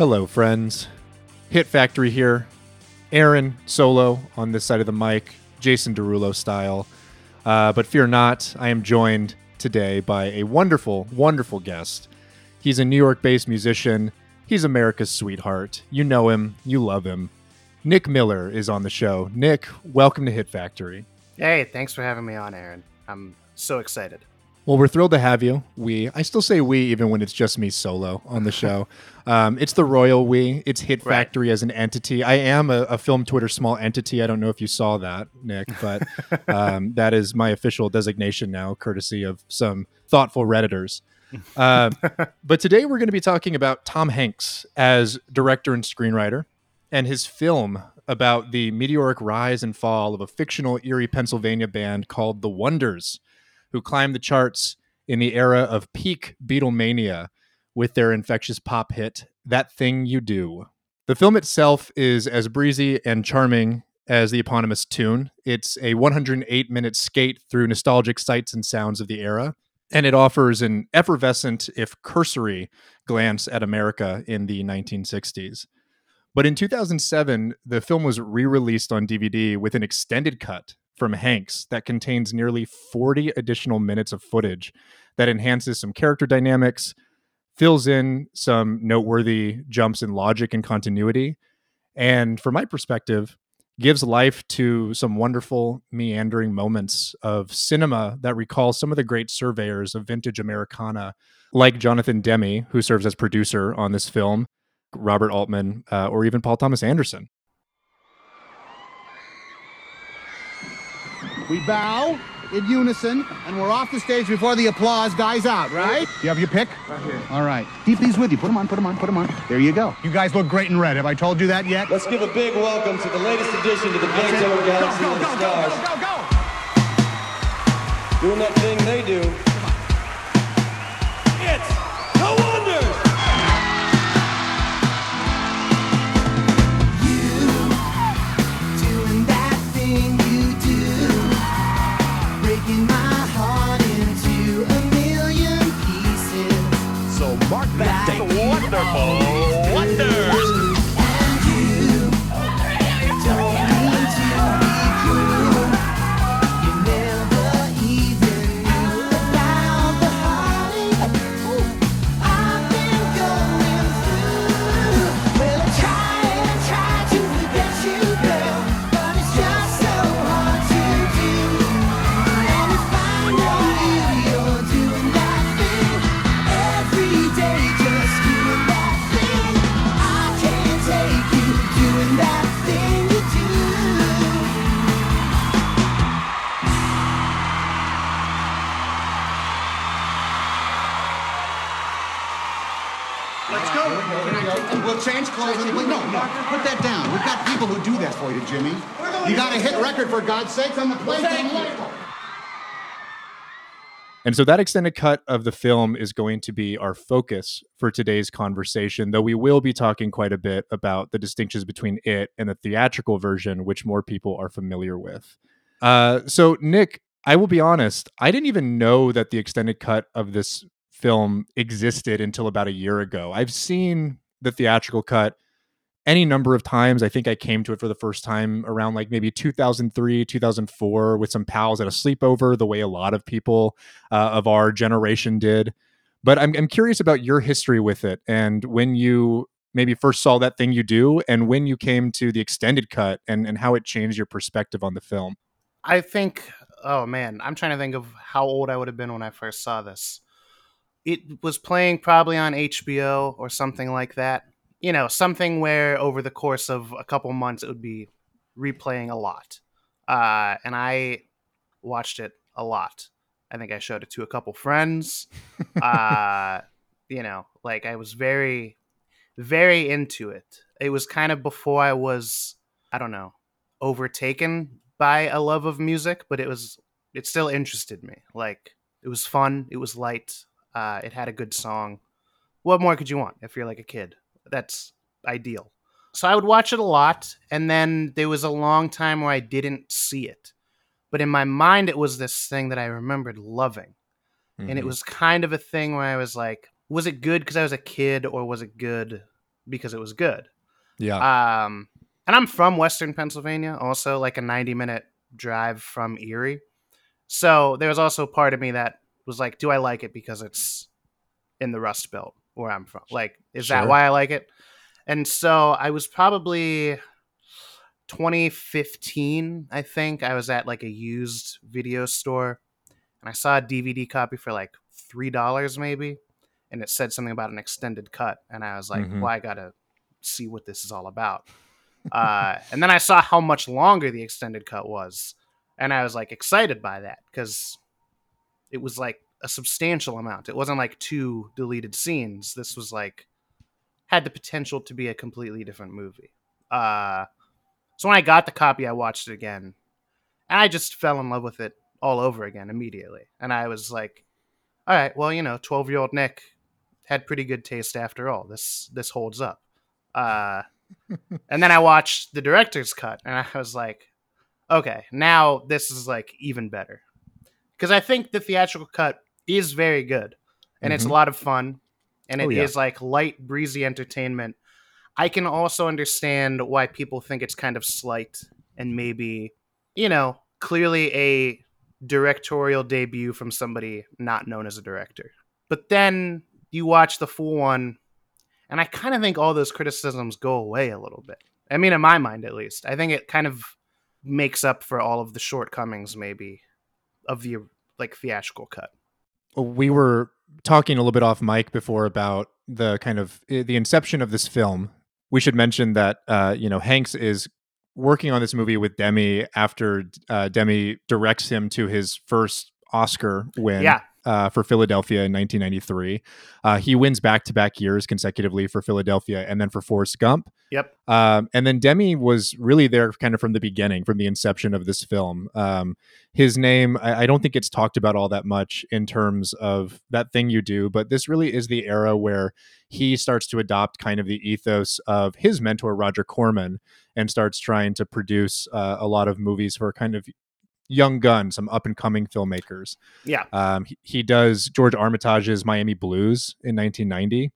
Hello, friends. Hit Factory here. Aaron solo on this side of the mic, Jason Derulo style. Uh, but fear not, I am joined today by a wonderful, wonderful guest. He's a New York based musician. He's America's sweetheart. You know him, you love him. Nick Miller is on the show. Nick, welcome to Hit Factory. Hey, thanks for having me on, Aaron. I'm so excited. Well, we're thrilled to have you. We, I still say we, even when it's just me solo on the show. Um, it's the royal we. It's Hit Right. Factory as an entity. I am a, a film Twitter small entity. I don't know if you saw that, Nick, but um, that is my official designation now, courtesy of some thoughtful redditors. Uh, but today we're going to be talking about Tom Hanks as director and screenwriter, and his film about the meteoric rise and fall of a fictional Erie, Pennsylvania band called The Wonders who climbed the charts in the era of peak Beatlemania with their infectious pop hit, That Thing You Do. The film itself is as breezy and charming as the eponymous tune. It's a 108 minute skate through nostalgic sights and sounds of the era, and it offers an effervescent, if cursory, glance at America in the 1960s. But in 2007, the film was re released on DVD with an extended cut from Hanks that contains nearly 40 additional minutes of footage that enhances some character dynamics, fills in some noteworthy jumps in logic and continuity, and from my perspective, gives life to some wonderful meandering moments of cinema that recall some of the great surveyors of vintage Americana, like Jonathan Demme, who serves as producer on this film, Robert Altman, uh, or even Paul Thomas Anderson. We bow in unison, and we're off the stage before the applause dies out, right? You have your pick? Right here. All right. Keep these with you. Put them on, put them on, put them on. There you go. You guys look great in red. Have I told you that yet? Let's give a big welcome to the latest addition to the Banjo Galaxy go, of go, the go, go, Stars. go, go! Doing that thing they do. It's Wonderful for God's sakes, on the Playtone label. And so that extended cut of the film is going to be our focus for today's conversation, though we will be talking quite a bit about the distinctions between it and the theatrical version, which more people are familiar with. Uh, so, Nick, I will be honest, I didn't even know that the extended cut of this film existed until about a year ago. I've seen the theatrical cut any number of times. I think I came to it for the first time around like maybe 2003, 2004 with some pals at a sleepover, the way a lot of people uh, of our generation did. But I'm, I'm curious about your history with it and when you maybe first saw that thing you do and when you came to the extended cut and, and how it changed your perspective on the film. I think, oh man, I'm trying to think of how old I would have been when I first saw this. It was playing probably on HBO or something like that. You know, something where over the course of a couple months it would be replaying a lot. Uh, and I watched it a lot. I think I showed it to a couple friends. uh, you know, like I was very, very into it. It was kind of before I was, I don't know, overtaken by a love of music, but it was, it still interested me. Like it was fun. It was light. Uh, it had a good song. What more could you want if you're like a kid? That's ideal. So I would watch it a lot, and then there was a long time where I didn't see it. But in my mind, it was this thing that I remembered loving. And it Mhm. was kind of a thing where I was like, was it good because I was a kid, or was it good because it was good. Yeah. Um, and I'm from Western Pennsylvania, also like a 90 minute drive from Erie. So there was also part of me that was like, do I like it because it's in the Rust Belt where I'm from? Like, is that why I like it? And so I was probably 2015, I think. I was at like a used video store and I saw a DVD copy for like $3 maybe. And it said something about an extended cut. And I was like, Mhm. well, I got to see what this is all about. uh, and then I saw how much longer the extended cut was. And I was like excited by that because it was like a substantial amount. It wasn't like two deleted scenes. This was like had the potential to be a completely different movie. Uh, so when I got the copy, I watched it again, and I just fell in love with it all over again immediately. And I was like, "All right, well, you know, twelve-year-old Nick had pretty good taste after all. This this holds up." Uh, and then I watched the director's cut, and I was like, "Okay, now this is like even better," because I think the theatrical cut is very good, and it's a Mhm. lot of fun, and it is Oh, yeah. like light, breezy entertainment. I can also understand why people think it's kind of slight and maybe, you know, clearly a directorial debut from somebody not known as a director. But then you watch the full one, and I kind of think all those criticisms go away a little bit. I mean, in my mind at least. I think it kind of makes up for all of the shortcomings, maybe, of the like theatrical cut. We were talking a little bit off mic before about the kind of the inception of this film. We should mention that uh, you know Hanks is working on this movie with Demme after uh, Demme directs him to his first Oscar win. Yeah. Uh, for Philadelphia in 1993, uh, he wins back-to-back years consecutively for Philadelphia, and then for Forrest Gump. Yep. Um, and then Demme was really there kind of from the beginning, from the inception of this film. Um, his name, I, I don't think it's talked about all that much in terms of that thing you do, but this really is the era where he starts to adopt kind of the ethos of his mentor, Roger Corman, and starts trying to produce uh, a lot of movies for kind of young gun, some up and coming filmmakers. Yeah. Um, he, he does George Armitage's Miami Blues in 1990.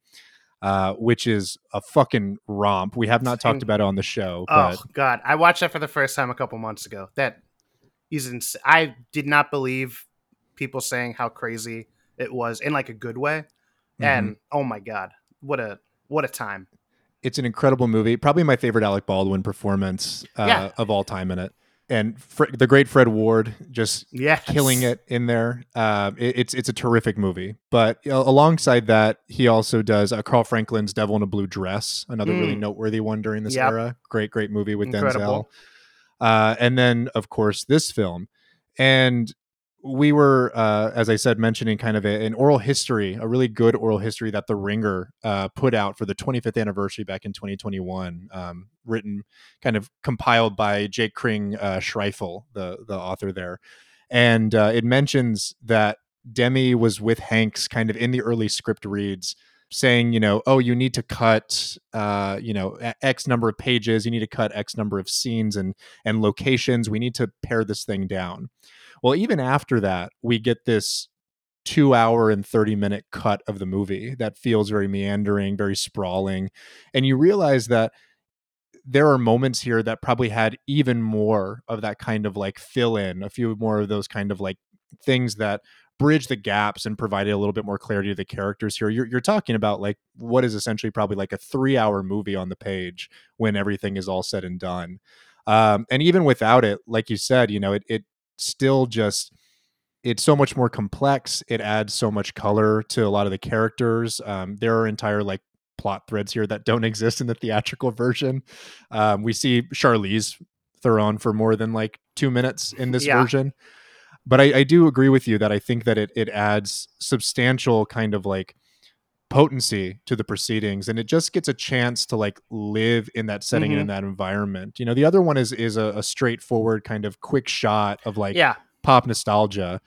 Uh, which is a fucking romp. We have not talked about it on the show, but Oh God, I watched that for the first time a couple months ago. That is ins- I did not believe people saying how crazy it was in like a good way. Mm-hmm. And oh my God, what a what a time. it's an incredible movie. Probably my favorite Alec Baldwin performance uh, Yeah. of all time in it. And the great Fred Ward just Yeah, killing it in there. Uh, it- it's it's a terrific movie. But you know, alongside that, he also does uh, Carl Franklin's Devil in a Blue Dress, another really Mm. noteworthy one during this Yep. era. Great, great movie with Denzel. Uh, and then, of course, this film. And we were, uh, as I said, mentioning kind of a, an oral history, a really good oral history that The Ringer uh, put out for the 25th anniversary back in 2021, um, written, kind of compiled by Jake Kring uh, Schreifel, the the author there, and uh, it mentions that Demme was with Hanks kind of in the early script reads saying, you know, oh, you need to cut, uh, you know, X number of pages, you need to cut X number of scenes and and locations. We need to pare this thing down. Well, even after that, we get this two hour and 30 minute cut of the movie that feels very meandering, very sprawling. And you realize that there are moments here that probably had even more of that kind of like fill in, a few more of those kind of like things that bridge the gaps and provided a little bit more clarity to the characters here. You're, you're talking about like what is essentially probably like a three hour movie on the page when everything is all said and done. Um, and even without it, like you said, you know, it, it still just, it's so much more complex. It adds so much color to a lot of the characters. Um, there are entire like plot threads here that don't exist in the theatrical version. Um, we see Charlize Theron for more than like two minutes in this Yeah. version. But I, I do agree with you that I think that it it adds substantial kind of like potency to the proceedings and it just gets a chance to like live in that setting and in that environment. You know, the other one is is a, a straightforward kind of quick shot of like yeah, pop nostalgia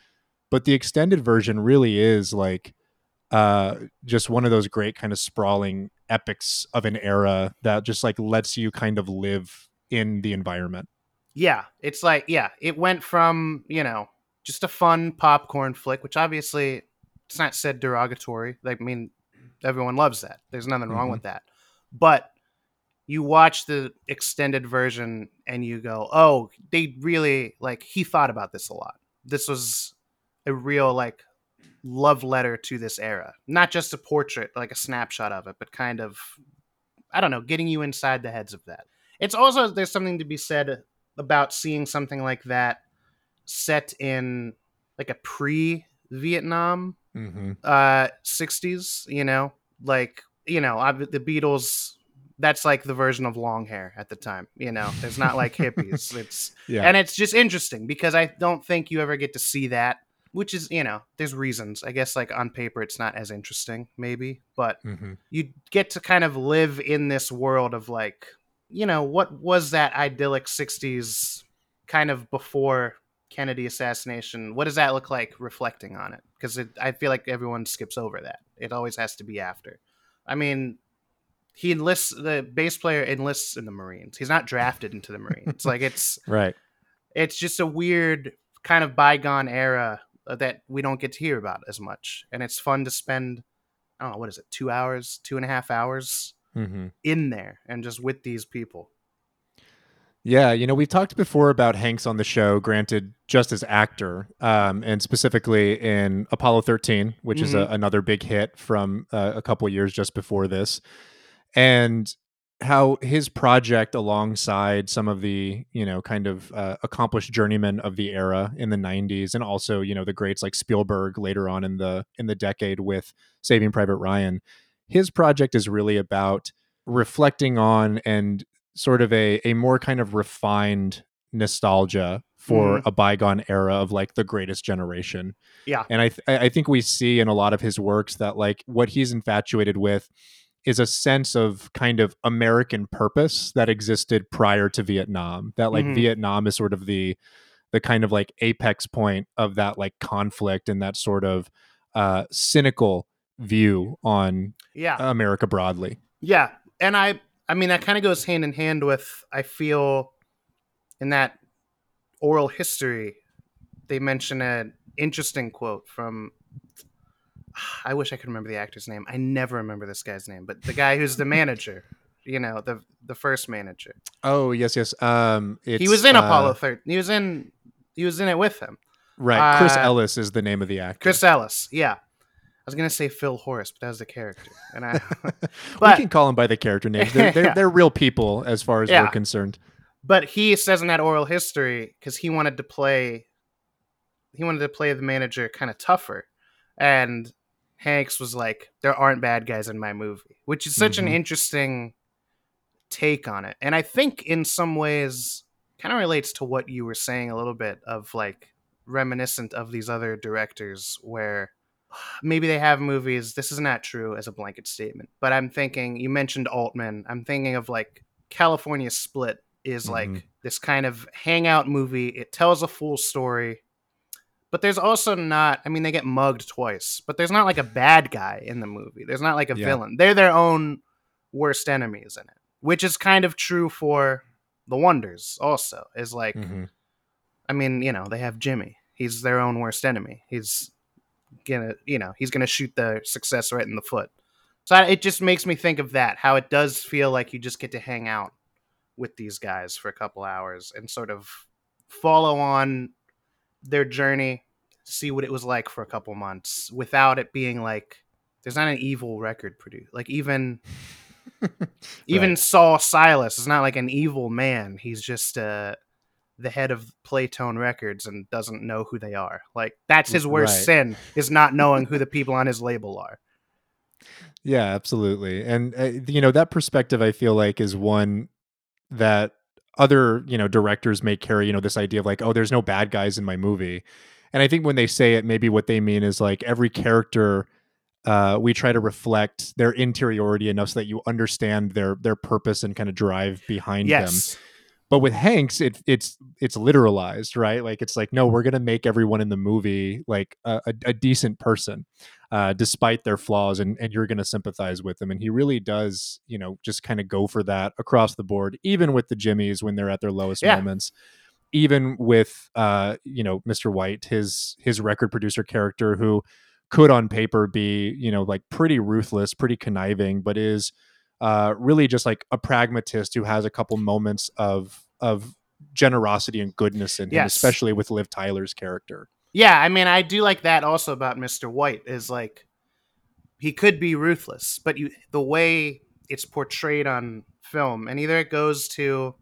but the extended version really is like uh just one of those great kind of sprawling epics of an era that just like lets you kind of live in the environment yeah. It's like yeah, it went from you know just a fun popcorn flick, which obviously it's not said derogatory. Like, I mean, everyone loves that. There's nothing wrong Mhm. with that. but you watch the extended version and you go, "Oh, they really like he thought about this a lot. This was a real like love letter to this era. Not just a portrait, like a snapshot of it, but kind of I don't know, getting you inside the heads of that. It's also there's something to be said about seeing something like that set in like a pre-Vietnam hmm uh 60s you know? Like you know ob- the beatles that's like the version of long hair at the time you know? There's not like hippies. It's Yeah. and it's just interesting because i don't think you ever get to see that which is you know there's reasons. I guess like on paper it's not as interesting maybe but hmm you get to kind of live in this world of like you know what was that idyllic 60s kind of before kennedy assassination what does that look like reflecting on it? Because i feel like everyone skips over that. It always has to be after. I mean he enlists the bass player enlists in the marines. He's not drafted into the marines. Like it's Right. it's just a weird kind of bygone era that we don't get to hear about as much. And it's fun to spend i don't know what is it two hours two and a half hours hmm in there and just with these people Yeah, you know, we've talked before about Hanks on the show, granted, just as actor, um, and specifically in Apollo 13, which is a, another big hit from uh, a couple years just before this, and how his project, alongside some of the, you know, kind of uh, accomplished journeymen of the era in the 90s, and also, you know, the greats like Spielberg later on in the in the decade with Saving Private Ryan, his project is really about reflecting on and sort of a a more kind of refined nostalgia for Mhm. a bygone era of like the greatest generation. Yeah. And I th- I think we see in a lot of his works that like what he's infatuated with is a sense of kind of American purpose that existed prior to Vietnam. That like Mhm. Vietnam is sort of the the kind of like apex point of that like conflict and that sort of uh cynical view on yeah America broadly. yeah and i i mean that kind of goes hand in hand with i feel in that oral history they mention an interesting quote from i wish i could remember the actor's name i never remember this guy's name but the guy who's the manager you know the the first manager Oh yes, yes. Um, it's, he was in uh, apollo 13 he was in he was in it with him Right, Chris Uh, Ellis is the name of the actor. chris ellis yeah was gonna say phil horace but that was the character and i we can call him by the character names. They're they're, Yeah. they're real people as far as Yeah. we're concerned. but he says in that oral history because he wanted to play he wanted to play the manager kind of tougher and hanks was like there aren't bad guys in my movie which is such an Mhm. interesting take on it and i think in some ways kind of relates to what you were saying a little bit of like reminiscent of these other directors where maybe they have movies this is not true as a blanket statement but i'm thinking you mentioned altman i'm thinking of like california split is like Mhm. this kind of hangout movie it tells a full story but there's also not i mean they get mugged twice but there's not like a bad guy in the movie there's not like a Yeah. villain they're their own worst enemies in it which is kind of true for the wonders also is like Mhm. I mean, you know, they have Jimmy. He's their own worst enemy. He's gonna, you know, he's gonna shoot the success right in the foot. So I, it just makes me think of that. How it does feel like you just get to hang out with these guys for a couple hours and sort of follow on their journey, see what it was like for a couple months, without it being like there's not an evil record produced. Like even even Right. Sol Siler is not like an evil man. He's just uh, the head of Playtone Records and doesn't know who they are. Like that's his worst Right. sin is not knowing who the people on his label are. Yeah, absolutely. And uh, you know that perspective, I feel like, is one that other you know directors may carry. You know, this idea of like, oh, there's no bad guys in my movie. And I think when they say it, maybe what they mean is like every character. Uh, we try to reflect their interiority enough so that you understand their their purpose and kind of drive behind them. But with Hanks, it, it's it's literalized, right? Like it's like, no, we're gonna make everyone in the movie like a, a, a decent person, uh, despite their flaws, and and you're gonna sympathize with them. And he really does, you know, just kind of go for that across the board, even with the Jimmies when they're at their lowest Yeah. moments. Even with uh, you know, Mr. White, his his record producer character who could on paper be, you know, like pretty ruthless, pretty conniving, but is uh, really just like a pragmatist who has a couple moments of of generosity and goodness in him, especially with Liv Tyler's character. Yeah, I mean, I do like that also about Mr. White is like he could be ruthless, but you the way it's portrayed on film, and either it goes to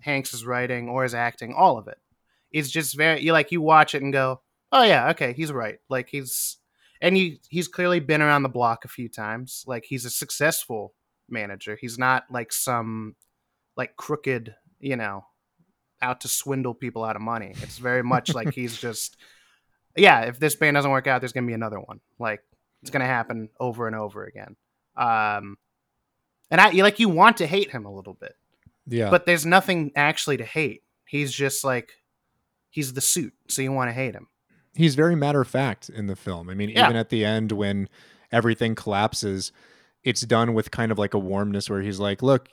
Hanks's writing or his acting, all of it. It's just very you like you watch it and go, oh yeah, okay, he's right. Like he's and he he's clearly been around the block a few times. Like he's a successful manager. He's not like some like crooked, you know, out to swindle people out of money. It's very much like he's just yeah, if this band doesn't work out, there's gonna be another one. Like it's gonna happen over and over again. Um and I you like you want to hate him a little bit, Yeah, but there's nothing actually to hate. He's just like he's the suit, so you want to hate him. he's very matter of fact in the film. I mean, Yeah. even at the end when everything collapses, it's done with kind of like a warmness where he's like, "Look,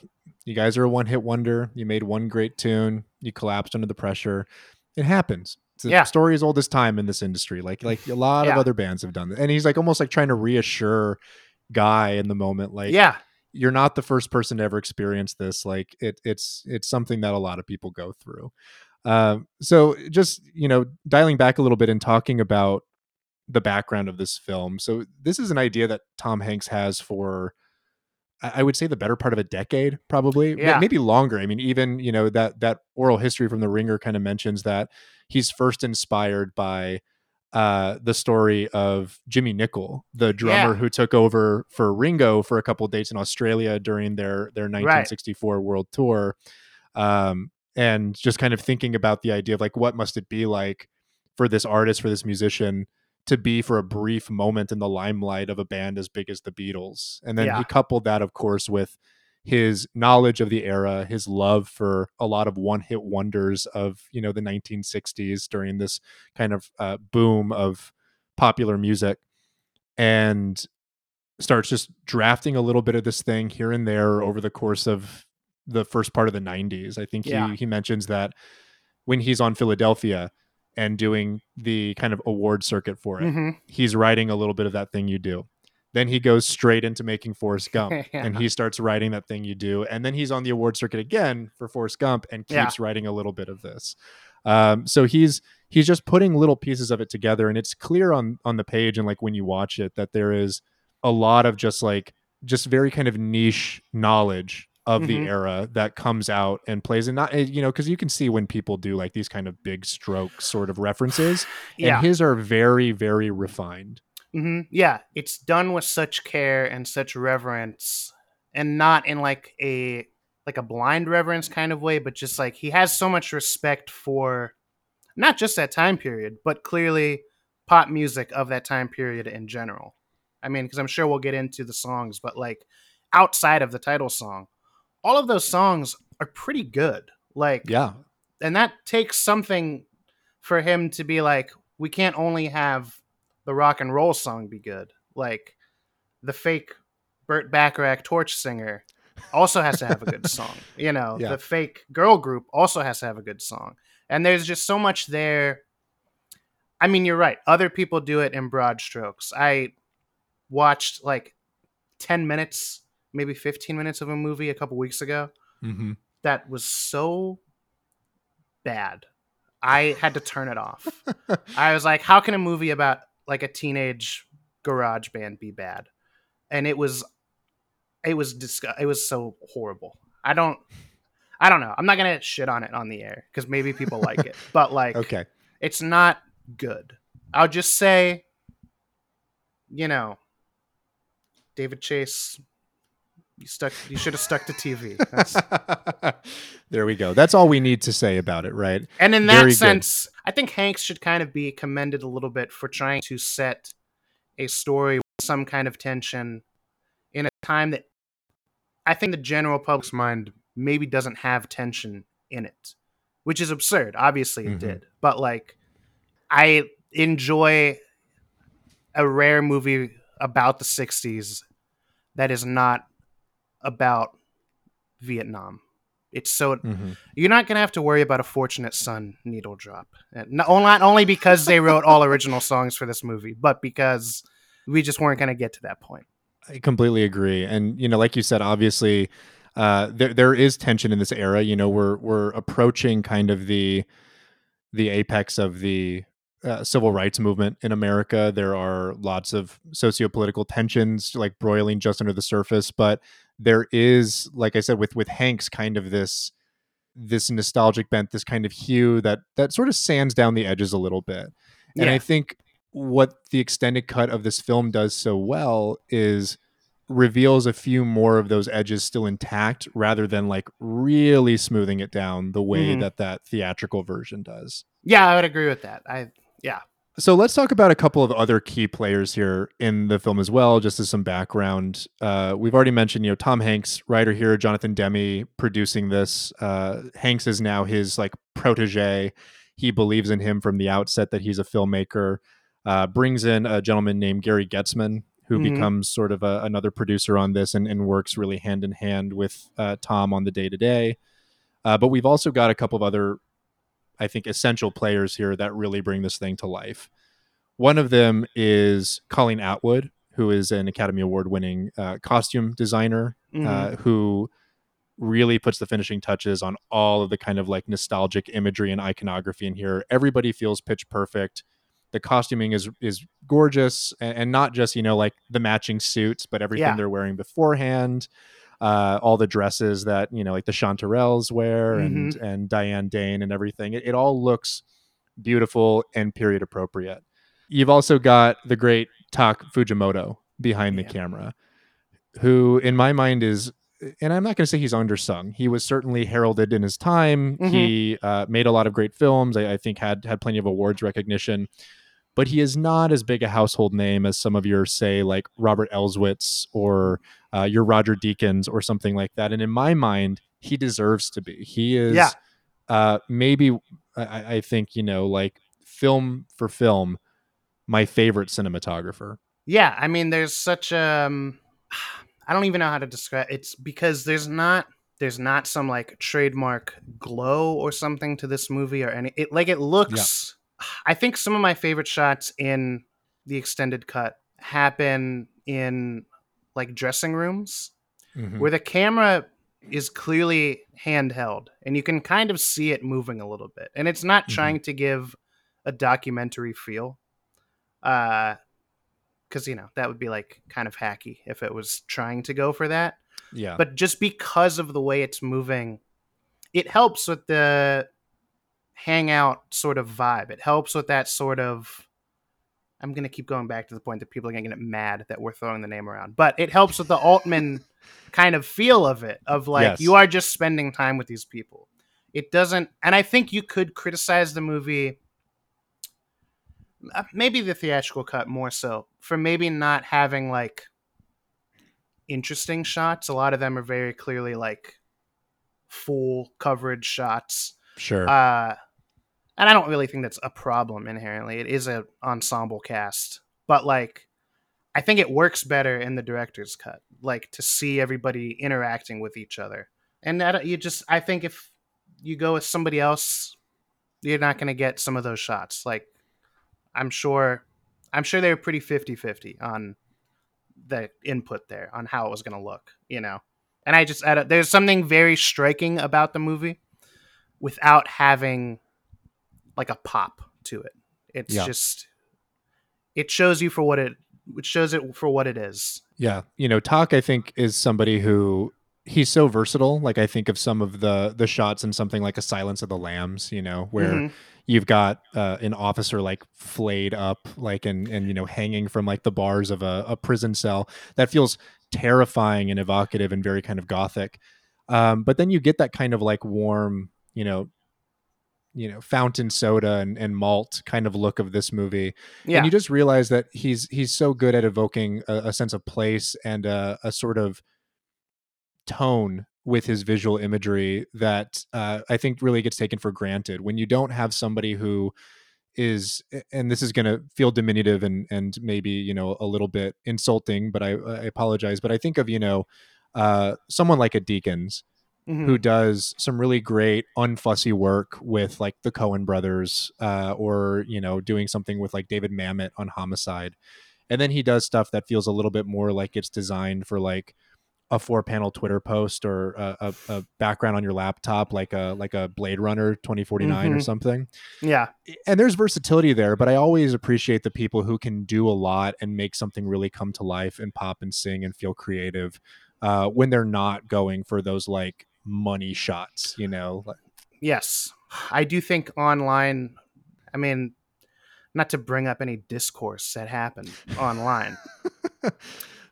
you guys are a one-hit wonder. You made one great tune. You collapsed under the pressure. It happens. It's a Yeah. story as old as time in this industry. Like like a lot of other bands have done that." And he's like almost like trying to reassure Guy in the moment, like, yeah, you're not the first person to ever experience this. Like it, it's it's something that a lot of people go through. Um, so just you know, dialing back a little bit and talking about the background of this film. So this is an idea that Tom Hanks has for, I would say, the better part of a decade, probably, Yeah. maybe longer. I mean, even you know that that oral history from The Ringer kind of mentions that he's first inspired by uh the story of Jimmie Nicol, the drummer Yeah. who took over for Ringo for a couple of dates in Australia during their their 1964 world tour. Um and just kind of thinking about the idea of like what must it be like for this artist, for this musician to be for a brief moment in the limelight of a band as big as the Beatles. And then Yeah. he coupled that of course with his knowledge of the era, his love for a lot of one-hit wonders of you know the 1960s during this kind of uh, boom of popular music, and starts just drafting a little bit of this thing here and there over the course of the first part of the 90s. I think Yeah. he he mentions that when he's on Philadelphia and doing the kind of award circuit for it, hmm he's writing a little bit of that thing you do. Then he goes straight into making Forrest Gump and he starts writing that thing you do. And then he's on the award circuit again for Forrest Gump and keeps Yeah. writing a little bit of this. Um, so he's he's just putting little pieces of it together and it's clear on on the page and like when you watch it that there is a lot of just like just very kind of niche knowledge of the Mhm. era that comes out and plays and not eh, you know because you can see when people do like these kind of big stroke sort of references Yeah. and his are very very refined hmm Yeah, it's done with such care and such reverence, and not in like a like a blind reverence kind of way, but just like he has so much respect for not just that time period, but clearly pop music of that time period in general. I mean, because I'm sure we'll get into the songs, but like outside of the title song, all of those songs are pretty good. Like, yeah. and that takes something for him to be like we can't only have the rock and roll song be good. Like the fake burt bacharach torch singer also has to have a good song you know? Yeah. the fake girl group also has to have a good song. And there's just so much there. I mean you're right. Other people do it in broad strokes. I watched like 10 minutes maybe 15 minutes of a movie a couple weeks ago mm-hmm. that was so bad. I had to turn it off. I was like, how can a movie about like a teenage garage band be bad? And it was it was disgu- it was so horrible. I don't I don't know. I'm not going to shit on it on the air cuz maybe people like it. But like okay it's not good. I'll just say you know David Chase you stuck you should have stuck to TV. There we go that's all we need to say about it right And in Very that good. sense, I think Hanks should kind of be commended a little bit for trying to set a story with some kind of tension in a time that I think the general public's mind maybe doesn't have tension in it, which is absurd. Obviously, it Mhm. did. But like, I enjoy a rare movie about the 60s that is not about Vietnam. It's so Mhm. you're not gonna have to worry about a fortunate son needle drop. And not, not only because they wrote all original songs for this movie, but because we just weren't gonna get to that point. I completely agree. And you know, like you said, obviously, uh, there there is tension in this era. You know, we're we're approaching kind of the the apex of the uh, civil rights movement in America. There are lots of socio-political tensions like broiling just under the surface, but there is, like I said, with with Hanks, kind of this this nostalgic bent, this kind of hue that that sort of sands down the edges a little bit. And Yeah. I think what the extended cut of this film does so well is reveals a few more of those edges still intact rather than like really smoothing it down the way Mhm. that that theatrical version does. Yeah, I would agree with that. I yeah. So let's talk about a couple of other key players here in the film as well, just as some background. Uh, we've already mentioned, you know, Tom Hanks, writer here, Jonathan Demme producing this. Uh, Hanks is now his like protege. He believes in him from the outset that he's a filmmaker. Uh, brings in a gentleman named Gary Getzman, who Mhm. becomes sort of a, another producer on this and, and works really hand in hand with uh, Tom on the day to day. But we've also got a couple of other I think, essential players here that really bring this thing to life. One of them is Colleen Atwood, who is an Academy Award winning uh, costume designer uh, who really puts the finishing touches on all of the kind of like nostalgic imagery and iconography in here. Everybody feels pitch perfect. The costuming is is gorgeous, and, and not just you know like the matching suits, but everything Yeah. they're wearing beforehand uh, all the dresses that you know, like the Chanterelles wear, and and Diane Dane and everything. It, it all looks beautiful and period appropriate. You've also got the great Tak Fujimoto behind the camera, who, in my mind, is. And I'm not going to say he's undersung. He was certainly heralded in his time. Mhm. He uh, made a lot of great films. I, I think had had plenty of awards recognition, but he is not as big a household name as some of your say like Robert Elswit or uh, your Roger Deakins or something like that. And in my mind, he deserves to be. He is, Yeah. uh, maybe I, I think you know, like film for film, my favorite cinematographer. Yeah, I mean, there's such um, I don't even know how to describe. It's because there's not there's not some like trademark glow or something to this movie or any. It like it looks. I think some of my favorite shots in the extended cut happen in like dressing rooms Mhm. where the camera is clearly handheld and you can kind of see it moving a little bit and it's not Mhm. trying to give a documentary feel uh because you know that would be like kind of hacky if it was trying to go for that Yeah, but just because of the way it's moving it helps with the hangout sort of vibe it helps with that sort of i'm going to keep going back to the point that people are going to get mad that we're throwing the name around but it helps with the altman kind of feel of it of like Yes. you are just spending time with these people it doesn't and i think you could criticize the movie uh, maybe the theatrical cut more so for maybe not having like interesting shots a lot of them are very clearly like full coverage shots sure. uh and i don't really think that's a problem inherently. It is an ensemble cast but like i think it works better in the director's cut like to see everybody interacting with each other. And that you just i think if you go with somebody else you're not going to get some of those shots. Like i'm sure i'm sure they were pretty 50-50 on the input there on how it was going to look you know? And i just I there's something very striking about the movie without having like a pop to it it's Yeah. just it shows you for what it it shows it for what it is Yeah, you know, Tak I think is somebody who he's so versatile. Like I think of some of the the shots in something like a Silence of the Lambs, you know, where Mhm. you've got uh, an officer like flayed up, like and and you know hanging from like the bars of a, a prison cell. That feels terrifying and evocative and very kind of gothic. Um, but then you get that kind of like warm, you know, you know, fountain soda and, and malt kind of look of this movie. Yeah and you just realize that he's he's so good at evoking a, a sense of place and a, a sort of tone with his visual imagery that uh, I think really gets taken for granted. When you don't have somebody who is and this is going to feel diminutive and and maybe you know a little bit insulting but I, I apologize but I think of you know uh, someone like a Deakins Mhm. who does some really great unfussy work with like the Coen brothers uh, or you know doing something with like David Mamet on Homicide and then he does stuff that feels a little bit more like it's designed for like a four panel Twitter post or a, a, a background on your laptop, like a like a Blade Runner 2049 or Mhm. something. Yeah. And there's versatility there, but I always appreciate the people who can do a lot and make something really come to life and pop and sing and feel creative uh, when they're not going for those like money shots, you know. Yes. I do think online, I mean, not to bring up any discourse that happened online. Please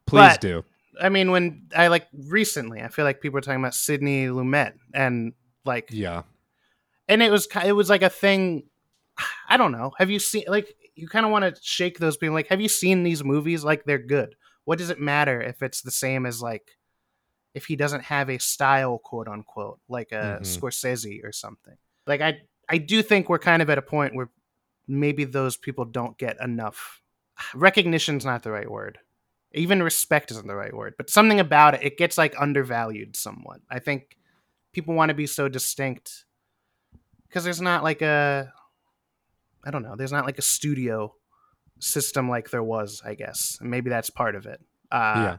But- do. I mean, when I like recently, I feel like people were talking about Sidney Lumet and like, Yeah. and it was it was like a thing. I don't know. Have you seen like you kind of want to shake those people? Like, have you seen these movies? Like, they're good. What does it matter if it's the same as like if he doesn't have a style, quote unquote, like a Mhm. Scorsese or something? Like, I I do think we're kind of at a point where maybe those people don't get enough recognition's not the right word even respect isn't the right word but something about it it gets like undervalued somewhat i think people want to be so distinct because there's not like a i don't know there's not like a studio system like there was i guess and maybe that's part of it uh Yeah.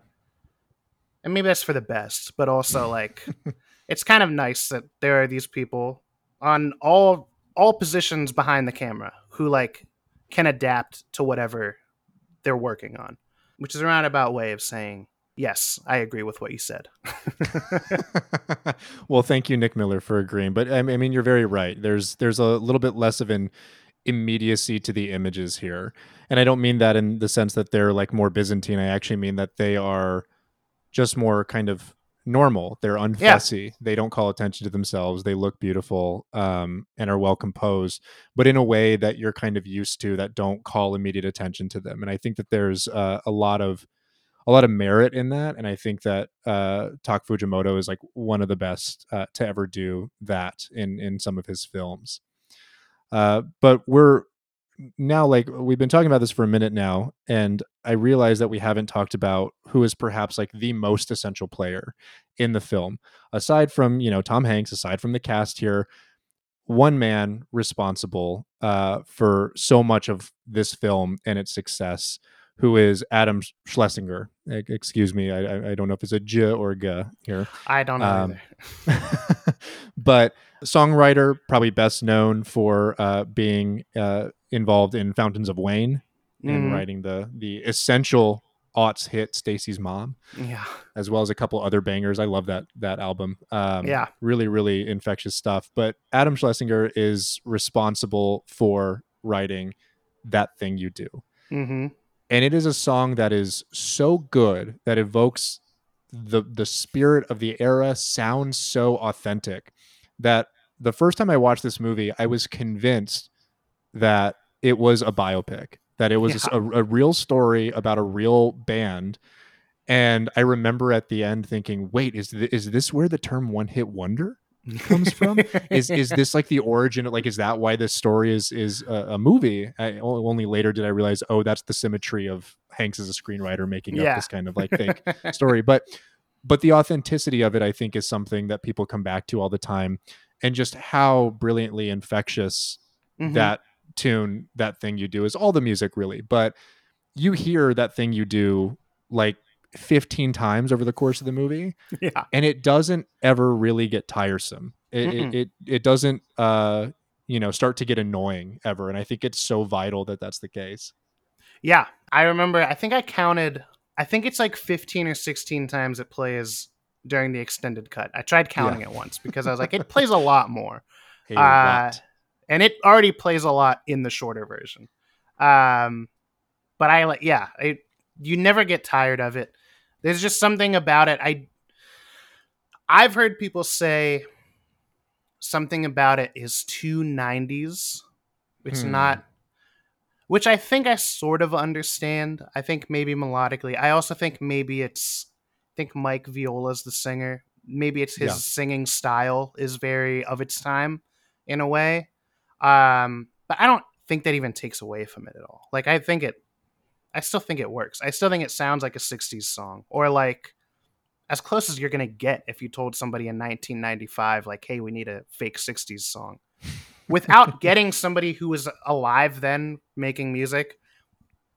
And maybe that's for the best but also like it's kind of nice that there are these people on all all positions behind the camera who like can adapt to whatever they're working on which is a roundabout way of saying yes i agree with what you said well, thank you, Nick Miller, for agreeing. But I I mean, you're very right. There's there's a little bit less of an immediacy to the images here, and I don't mean that in the sense that they're like more Byzantine. I actually mean that they are just more kind of normal. They're unfussy. They don't call attention to themselves. They look beautiful um, and are well composed, but in a way that you're kind of used to that don't call immediate attention to them. And I think that there's uh, a lot of a lot of merit in that, and I think that uh, Tak Fujimoto is like one of the best uh, to ever do that in in some of his films. Uh, but we're now like we've been talking about this for a minute now, and I realize that we haven't talked about who is perhaps like the most essential player in the film, aside from you know Tom Hanks, aside from the cast here. One man responsible uh, for so much of this film and its success, who is Adam Schlesinger. Excuse me, I, I- don't know if it's a J or a G here. i don't know Um, either but songwriter, probably best known for uh, being uh, involved in Fountains of Wayne and Mhm. writing the the essential aughts hit "Stacy's Mom," yeah as well as a couple other bangers. I love that that album. Um, Yeah. really, really infectious stuff. But Adam Schlesinger is responsible for writing that thing you do hmm and it is a song that is so good that evokes the the spirit of the era sounds so authentic that the first time I watched this movie I was convinced that it was a biopic that it was a real story about a real band. And I remember at the end thinking wait is th- is this where the term one hit wonder comes from? Is is this like the origin Of, like is that why this story is is a, a movie? I, only later did i realize oh that's the symmetry of hanks as a screenwriter making Yeah. up this kind of like fake story. But but the authenticity of it i think is something that people come back to all the time. And just how brilliantly infectious Mhm. that tune that thing you do is all the music really but you hear that thing you do like 15 times over the course of the movie yeah and it doesn't ever really get tiresome. It it, it it doesn't uh you know start to get annoying ever, and I think it's so vital that that's the case. Yeah, I remember. I think I counted. I think it's like fifteen or sixteen times it plays during the extended cut. I tried counting it once because I was like, it plays a lot more, Hey, Uh? And it already plays a lot in the shorter version. Um, but I like, yeah, I, you never get tired of it. There's just something about it. I, I've heard people say something about it is too '90s. It's Hmm. not which I think I sort of understand. I think maybe melodically. I also think maybe it's I think Mike Viola's the singer. Maybe it's his Yeah. singing style is very of its time in a way. Um, but I don't think that even takes away from it at all. Like I think it I still think it works. I still think it sounds like a 60s song or like as close as you're going to get if you told somebody in 1995 like hey, we need a fake 60s song without getting somebody who was alive then making music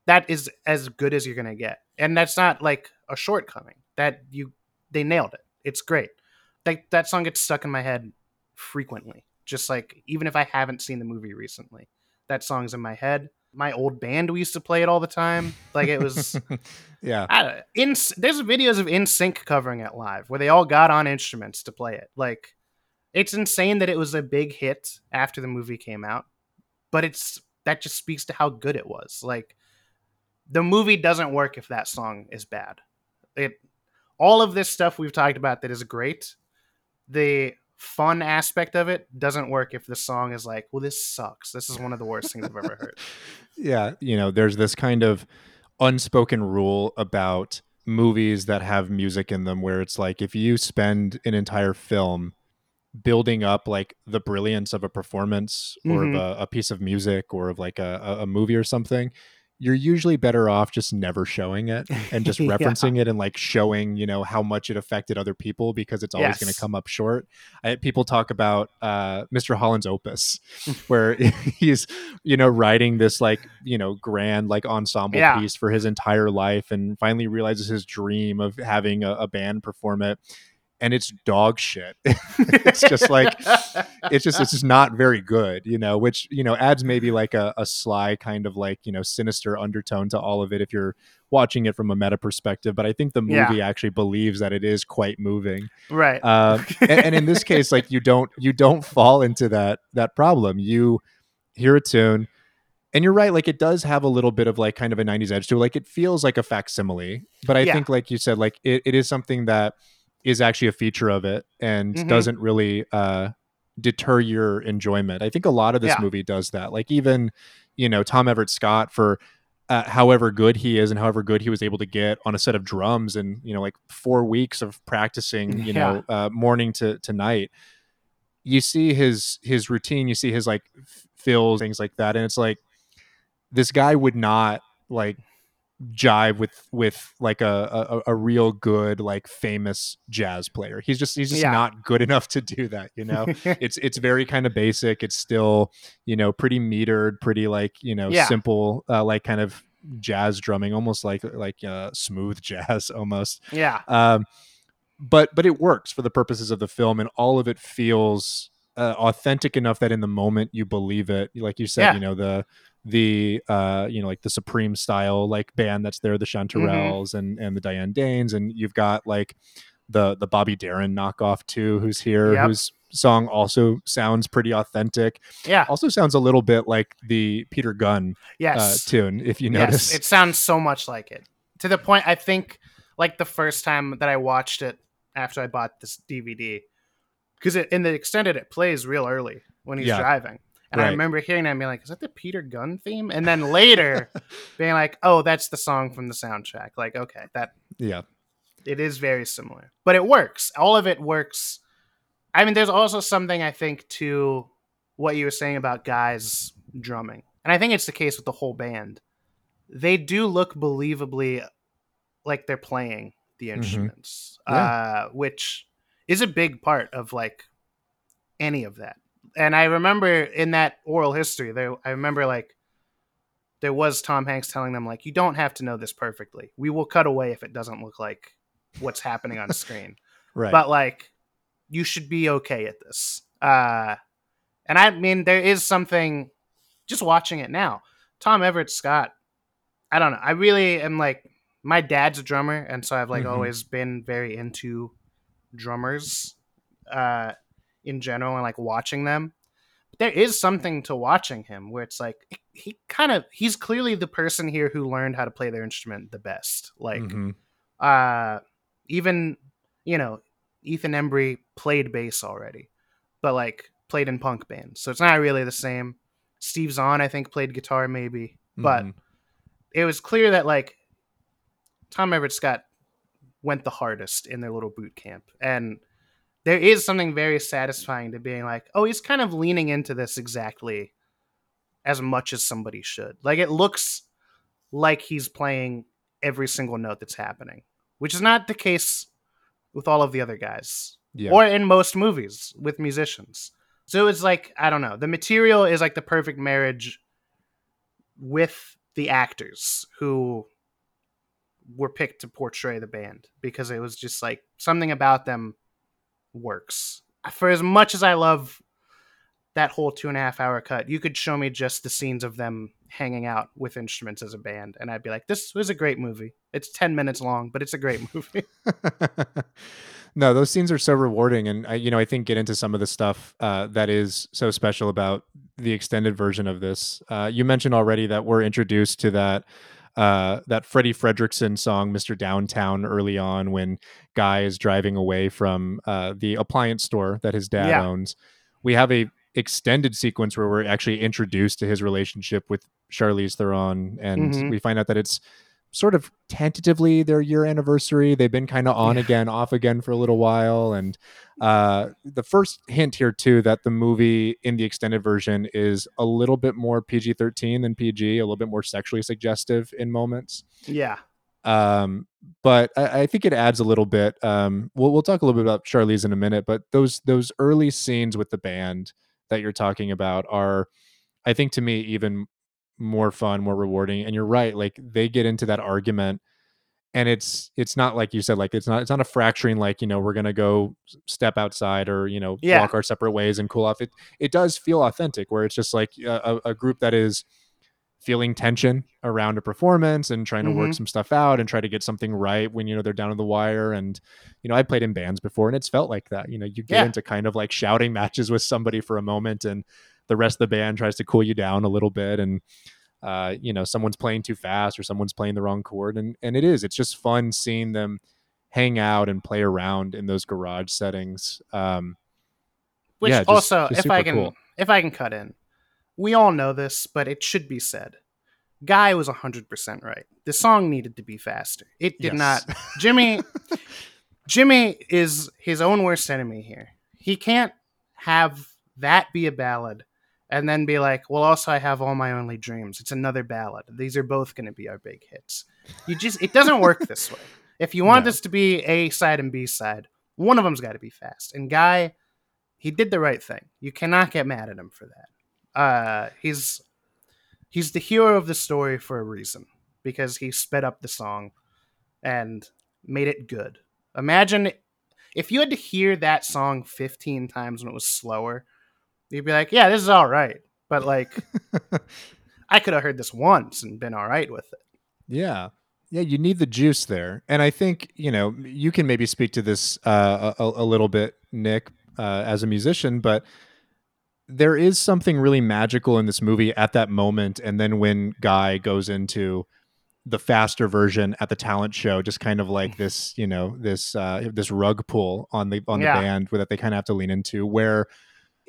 that is as good as you're gonna get, and that's not like a shortcoming. That you they nailed it. It's great. That that song gets stuck in my head frequently. Just like even if I haven't seen the movie recently, that song's in my head. My old band we used to play it all the time. Like it was. yeah. I in there's videos of NSYNC covering it live where they all got on instruments to play it. Like it's insane that it was a big hit after the movie came out, but it's that just speaks to how good it was. Like the movie doesn't work if that song is bad. It all of this stuff we've talked about that is great. The fun aspect of it doesn't work if the song is like, well, this sucks. This is one of the worst things I've ever heard. yeah, you know, there's this kind of unspoken rule about movies that have music in them where it's like if you spend an entire film building up like the brilliance of a performance or Mhm. of a, a piece of music or of like a a movie or something you're usually better off just never showing it and just Yeah. referencing it and like showing you know how much it affected other people because it's always going to come up short I, people talk about uh, mr holland's opus where he's you know writing this like you know grand like ensemble Yeah. piece for his entire life and finally realizes his dream of having a, a band perform it and it's dog shit it's just like it's just it's just not very good you know which you know adds maybe like a, a sly kind of like you know sinister undertone to all of it if you're watching it from a meta perspective but i think the Yeah. movie actually believes that it is quite moving right. um, and, and in this case like you don't you don't fall into that that problem you hear a tune and you're right like it does have a little bit of like kind of a 90s edge to it like it feels like a facsimile but i Yeah. think like you said like it, it is something that is actually a feature of it and Mhm. doesn't really uh deter your enjoyment i think a lot of this Yeah. movie does that like even you know tom everett scott for uh, however good he is and however good he was able to get on a set of drums and you know like four weeks of practicing you know uh, morning to, to night you see his his routine you see his like fills things like that and it's like this guy would not like jive with with like a, a a real good like famous jazz player he's just he's just Yeah. not good enough to do that you know it's it's very kind of basic it's still you know pretty metered pretty like you know Yeah. simple uh, like kind of jazz drumming almost like like uh, smooth jazz almost yeah. um but but it works for the purposes of the film and all of it feels uh, authentic enough that in the moment you believe it like you said Yeah. you know the the uh you know like the supreme style like band that's there the chanterelles and and the diane danes and you've got like the the bobby darin knockoff too who's here Yep. whose song also sounds pretty authentic Yeah. also sounds a little bit like the peter gunn uh, tune if you Yes, notice it sounds so much like it. To the point, I think, like the first time that I watched it after I bought this DVD, because in the extended, it plays real early when he's Yeah. driving. And I remember hearing that and being like, is that the Peter Gunn theme? And then later being like, oh, that's the song from the soundtrack. Like, okay, that yeah it is very similar. But it works. All of it works. I mean, there's also something I think to what you were saying about guys drumming. And I think it's the case with the whole band. They do look believably like they're playing the instruments. Yeah. Uh, which is a big part of like any of that. And I remember in that oral history there I remember like there was Tom Hanks telling them like you don't have to know this perfectly. We will cut away if it doesn't look like what's happening on screen. right But like you should be okay at this. Uh and I mean there is something just watching it now. Tom Everett Scott I don't know. I really am like my dad's a drummer and so I've like Mhm. always been very into drummers uh in general and like watching them. But there is something to watching him where it's like he kind of he's clearly the person here who learned how to play their instrument the best. Like Mhm. uh even you know ethan embry played bass already but like played in punk bands so it's not really the same steve zahn i think played guitar maybe but Mhm. it was clear that like tom everett scott went the hardest in their little boot camp and there is something very satisfying to being like oh he's kind of leaning into this exactly as much as somebody should like it looks like he's playing every single note that's happening which is not the case with all of the other guys yeah or in most movies with musicians. So it's like I don't know. The material is like the perfect marriage with the actors who were picked to portray the band because it was just like something about them works. For as much as I love that whole two and a half hour cut, you could show me just the scenes of them hanging out with instruments as a band, and I'd be like, this was a great movie. It's 10 minutes long, but it's a great movie. no, those scenes are so rewarding, and I, you know, I think get into some of the stuff uh, that is so special about the extended version of this. Uh, you mentioned already that we're introduced to that uh, that Freddie Fredrickson song, "Mr. Downtown," early on when Guy is driving away from uh, the appliance store that his dad Yeah. owns. We have a extended sequence where we're actually introduced to his relationship with Charlize Theron, and Mhm. we find out that it's sort of tentatively their year anniversary. They've been kind of on Yeah. again, off again for a little while. And uh, the first hint here, too, that the movie in the extended version is a little bit more PG 13 than PG, a little bit more sexually suggestive in moments. yeah. Um, but I, I think it adds a little bit. Um, we'll, we'll talk a little bit about Charlize in a minute, but those those early scenes with the band that you're talking about are, I think, to me, even more fun, more rewarding. And you're right, like they get into that argument, and it's it's not like you said, like it's not it's not a fracturing, like you know we're gonna go step outside or you know Yeah. walk our separate ways and cool off. It it does feel authentic, where it's just like a, a a group that is feeling tension around a performance and trying to work Mhm. some stuff out and try to get something right when you know they're down to the wire and you know I played in bands before and it's felt like that you know you get Yeah. into kind of like shouting matches with somebody for a moment and the rest of the band tries to cool you down a little bit and uh you know someone's playing too fast or someone's playing the wrong chord and and it is it's just fun seeing them hang out and play around in those garage settings um Which Yeah, just- also, just if I can, cool. if I can cut in, we all know this, but it should be said. Guy was hundred percent right. The song needed to be faster. It did Yes. not. Jimmy, Jimmy is his own worst enemy here. He can't have that be a ballad and then be like, "Well, also I have all my only dreams." It's another ballad. These are both going to be our big hits. You just it doesn't work this way. If you want No. this to be A side and B side, one of them's got to be fast. And Guy, he did the right thing. You cannot get mad at him for that. Uh, he's he's the hero of the story for a reason because he sped up the song and made it good. Imagine if you had to hear that song 15 times when it was slower, you'd be like, "Yeah, this is all right." But like I could have heard this once and been all right with it. Yeah. Yeah, you need the juice there. And I think, you know, you can maybe speak to this uh, a, a little bit, Nick, uh, as a musician, but there is something really magical in this movie at that moment. And then when Guy goes into the faster version at the talent show, just kind of like this, you know, this uh, this rug pull on the on the Yeah. band that they kind of have to lean into, where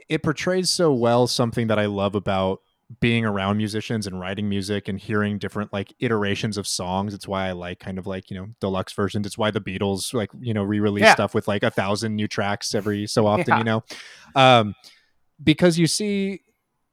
it portrays so well something that I love about being around musicians and writing music and hearing different like iterations of songs. It's why I like kind of like, you know, deluxe versions. It's why the Beatles like, you know, re-release Yeah. stuff with like a thousand new tracks every so often, Yeah. you know. Um because you see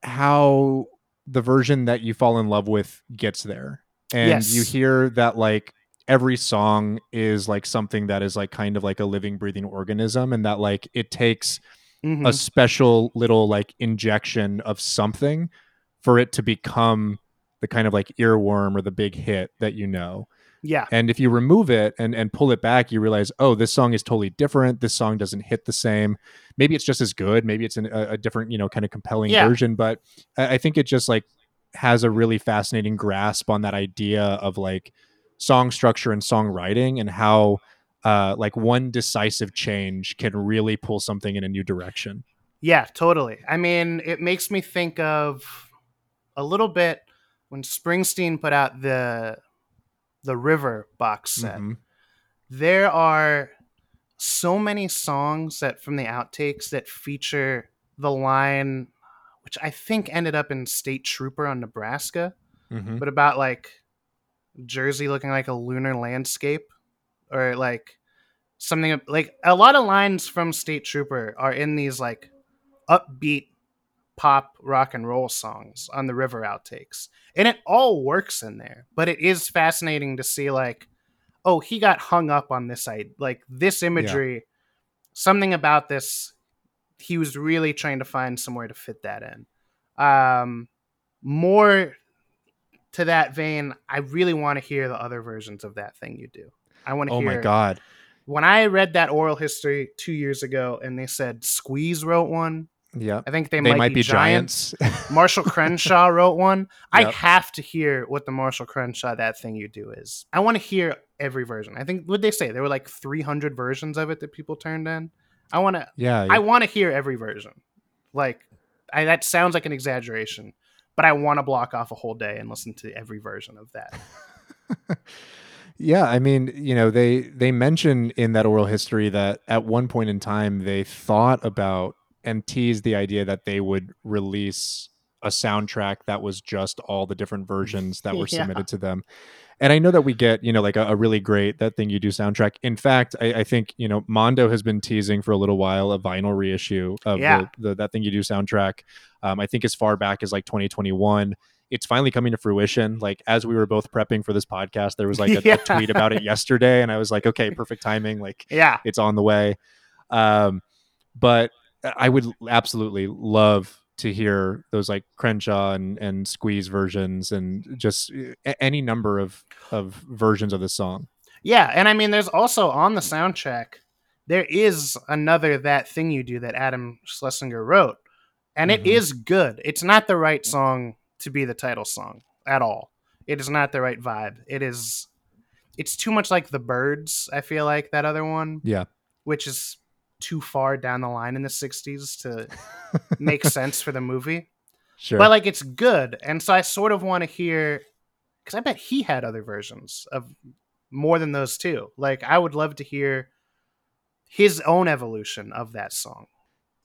how the version that you fall in love with gets there. And Yes. you hear that like every song is like something that is like kind of like a living breathing organism and that like it takes Mhm. a special little like injection of something for it to become the kind of like earworm or the big hit that you know. yeah. And if you remove it and and pull it back, you realize, oh, this song is totally different. This song doesn't hit the same. Maybe it's just as good. Maybe it's an, a, a different, you know, kind of compelling Yeah. version. But I, I think it just like has a really fascinating grasp on that idea of like song structure and songwriting and how uh, like one decisive change can really pull something in a new direction. Yeah, totally. I mean, it makes me think of a little bit when Springsteen put out the the River box set. Mhm. There are so many songs that from the outtakes that feature the line which I think ended up in State Trooper on Nebraska, Mhm. but about like Jersey looking like a lunar landscape or like something like a lot of lines from State Trooper are in these like upbeat pop rock and roll songs on the river outtakes. And it all works in there but it is fascinating to see like oh he got hung up on this side like this imagery something about this he was really trying to find somewhere to fit that in. Um more to that vein, I really want to hear the other versions of that thing you do. I want to Oh hear. my god. When I read that oral history two years ago, and they said Squeeze wrote one. Yeah. I think they, They, might, be, giants. Marshall Crenshaw wrote one. I Yep. have to hear what the Marshall Crenshaw that thing you do is. I want to hear every version. I think what they say there were like 300 versions of it that people turned in. I want to yeah. I want to hear every version. Like I, that sounds like an exaggeration, but I want to block off a whole day and listen to every version of that. Yeah, I mean, you know, they they mention in that oral history that at one point in time they thought about and teased the idea that they would release a soundtrack that was just all the different versions that were Yeah. submitted to them. And I know that we get, you know, like a, a really great that thing you do soundtrack. In fact, I, I think, you know, Mondo has been teasing for a little while a vinyl reissue of Yeah. the, the that thing you do soundtrack. Um, I think as far back as like 2021 it's finally coming to fruition. Like as we were both prepping for this podcast, there was like a, Yeah. a tweet about it yesterday, and I was like, okay, perfect timing. Like Yeah. it's on the way. Um, but I would absolutely love to hear those like Crenshaw and, and Squeeze versions and just any number of of versions of the song. Yeah, and I mean there's also on the soundtrack there is another that thing you do that Adam Schlesinger wrote. And it Mhm. is good. It's not the right song to be the title song at all. It is not the right vibe. It is it's too much like the Byrds, I feel like that other one. Yeah. which is too far down the line in the 60s to make sense for the movie. Sure. But like it's good. And so I sort of want to hear cuz I bet he had other versions of more than those two. Like I would love to hear his own evolution of that song.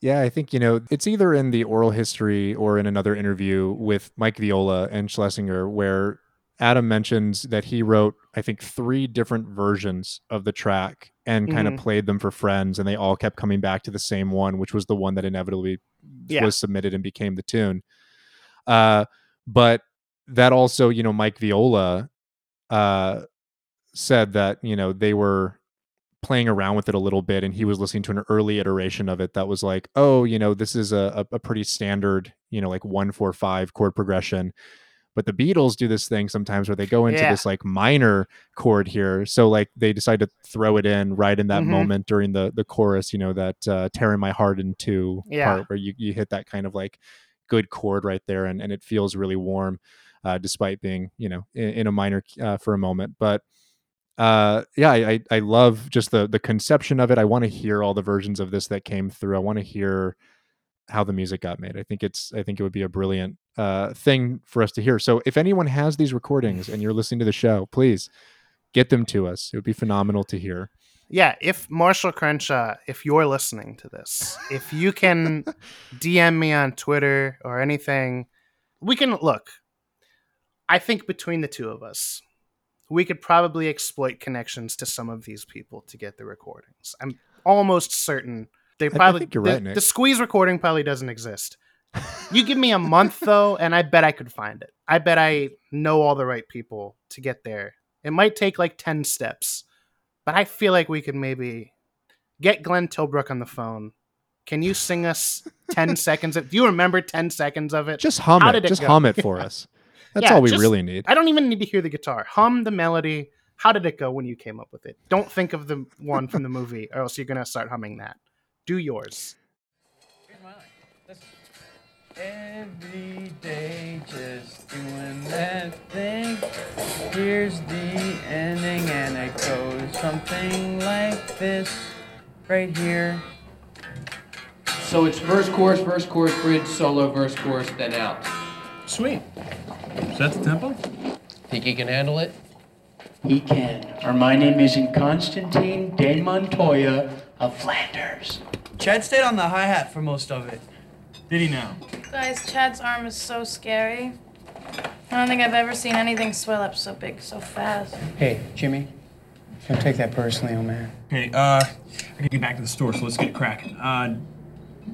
Yeah, I think, you know, it's either in the oral history or in another interview with Mike Viola and Schlesinger where Adam mentions that he wrote, I think, three different versions of the track and kind Mhm. of played them for friends, and they all kept coming back to the same one, which was the one that inevitably Yeah. was submitted and became the tune. Uh, but that also, you know, Mike Viola uh, said that, you know, they were playing around with it a little bit and he was listening to an early iteration of it that was like oh you know this is a, a, pretty standard you know like one four five chord progression but the beatles do this thing sometimes where they go into Yeah. this like minor chord here so like they decide to throw it in right in that Mhm. moment during the the chorus you know that uh, tearing my heart in two Yeah. part where you, you hit that kind of like good chord right there and, and it feels really warm uh, despite being you know in, in a minor uh, for a moment but uh yeah I, I love just the the conception of it. I want to hear all the versions of this that came through. I want to hear how the music got made. I think it's i think it would be a brilliant uh thing for us to hear. So if anyone has these recordings and you're listening to the show please get them to us. It would be phenomenal to hear. Yeah, if Marshall Crenshaw, if you're listening to this, if you can DM me on Twitter or anything, we can look. I think between the two of us, we could probably exploit connections to some of these people to get the recordings. I'm almost certain they probably think you're the, right, the squeeze recording probably doesn't exist. You give me a month though, and I bet I could find it. I bet I know all the right people to get there. It might take like 10 steps, but I feel like we could maybe get Glenn Tilbrook on the phone. Can you sing us 10 seconds? Of, do you remember 10 seconds of it? just hum How it just hum it for us that's Yeah, all we just- really need I don't even need to hear the guitar. Hum the melody. How did it go when you came up with it? Don't think of the one from the movie, or else you're going to start humming that. Do yours. Every day just doing that thing. Here's the ending, and it goes something like this right here. So it's verse, chorus, verse, chorus, bridge, solo, verse, chorus, then out. Sweet. Is that the tempo? Think he can handle it? He can. Or my name isn't Constantine de Montoya of Flanders. Chad stayed on the hi hat for most of it. Did he now? Guys, Chad's arm is so scary. I don't think I've ever seen anything swell up so big so fast. Hey, Jimmy. Don't take that personally, old man. Okay, uh, I gotta get back to the store, so let's get cracking. Uh,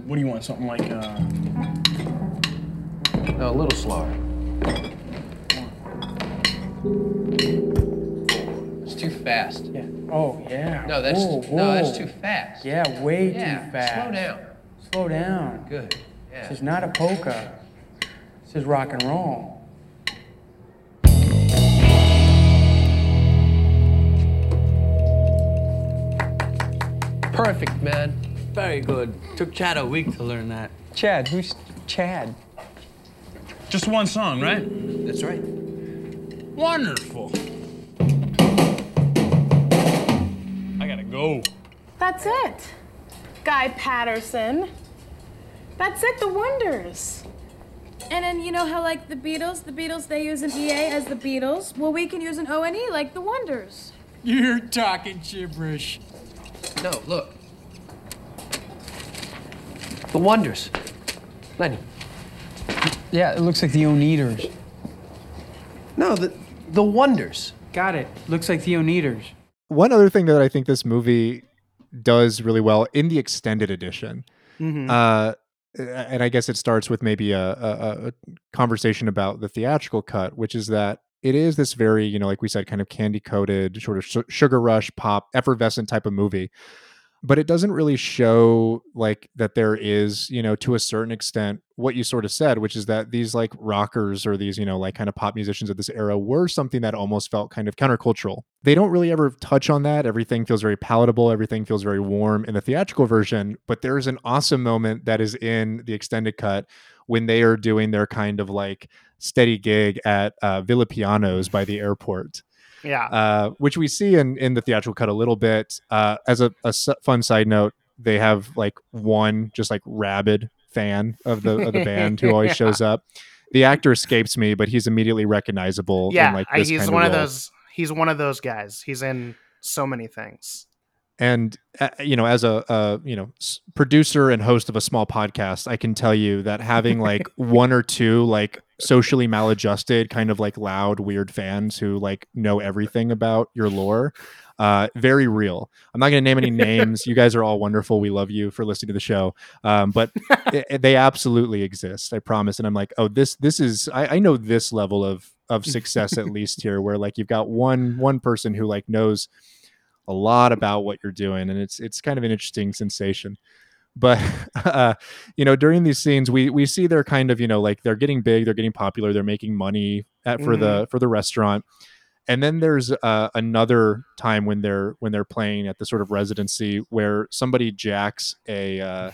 what do you want? Something like, uh, No, a little slower. It's too fast. Yeah. Oh yeah. No, that's whoa, whoa. no, that's too fast. Yeah, way yeah. too fast. Slow down. Slow down. Good. Yeah. This is not a polka. This is rock and roll. Perfect, man. Very good. Took Chad a week to learn that. Chad, who's Chad? Just one song, right? That's right. Wonderful. I gotta go. That's it. Guy Patterson. That's it, the Wonders. And then you know how like the Beatles, the Beatles they use an EA as the Beatles. Well, we can use an O N E like the Wonders. You're talking gibberish. No, look. The Wonders. Lenny. Yeah, it looks like the Oneders. No, the the Wonders. Got it. Looks like the Oneders. One other thing that I think this movie does really well in the extended edition, Mhm. uh, and I guess it starts with maybe a, a, a conversation about the theatrical cut, which is that it is this very, you know, like we said, kind of candy coated, sort of su- sugar rush pop, effervescent type of movie. But it doesn't really show like that there is, you know, to a certain extent, what you sort of said, which is that these like rockers or these, you know, like kind of pop musicians of this era were something that almost felt kind of countercultural. They don't really ever touch on that. Everything feels very palatable, everything feels very warm in the theatrical version. But there's an awesome moment that is in the extended cut when they are doing their kind of like steady gig at uh, Villapiano's by the airport Yeah. uh, which we see in in the theatrical cut a little bit. Uh, as a fun side note, they have like one just like rabid fan of the of the band who always Yeah. shows up. The actor escapes me, but he's immediately recognizable. yeah, like this he's one of role. those. He's one of those guys. He's in so many things. and uh, you know as a, a you know s- producer and host of a small podcast i can tell you that having like one or two like socially maladjusted kind of like loud weird fans who like know everything about your lore uh very real. I'm not going to name any names. You guys are all wonderful. We love you for listening to the show. Um but i- i- they absolutely exist i promise. And i'm like oh this this is i, I know this level of of success at least here where like you've got one one person who like knows a lot about what you're doing and it's it's kind of an interesting sensation. But uh you know during these scenes we we see they're kind of you know like they're getting big they're getting popular they're making money at for the for the restaurant and then there's uh, another time when they're when they're playing at the sort of residency where somebody jacks a uh,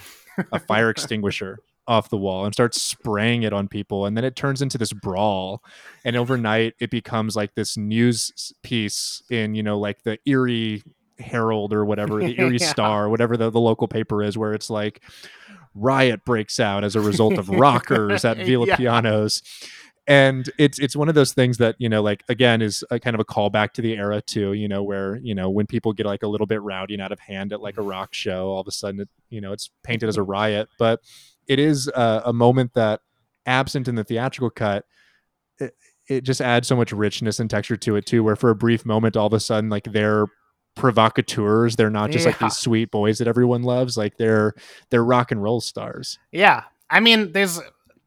a fire extinguisher off the wall and starts spraying it on people and then it turns into this brawl and overnight it becomes like this news piece in you know like the Erie Herald or whatever the Erie Yeah. Star whatever the, the local paper is where it's like riot breaks out as a result of rockers at Villa Yeah. Pianos and it's it's one of those things that you know like again is a kind of a callback to the era too you know where you know when people get like a little bit rowdy and out of hand at like a rock show all of a sudden it, you know it's painted as a riot. But it is a, a moment that absent in the theatrical cut it, it just adds so much richness and texture to it too where for a brief moment all of a sudden like they're provocateurs. They're not just like these sweet boys that everyone loves. Like they're they're rock and roll stars. Yeah, I mean, there's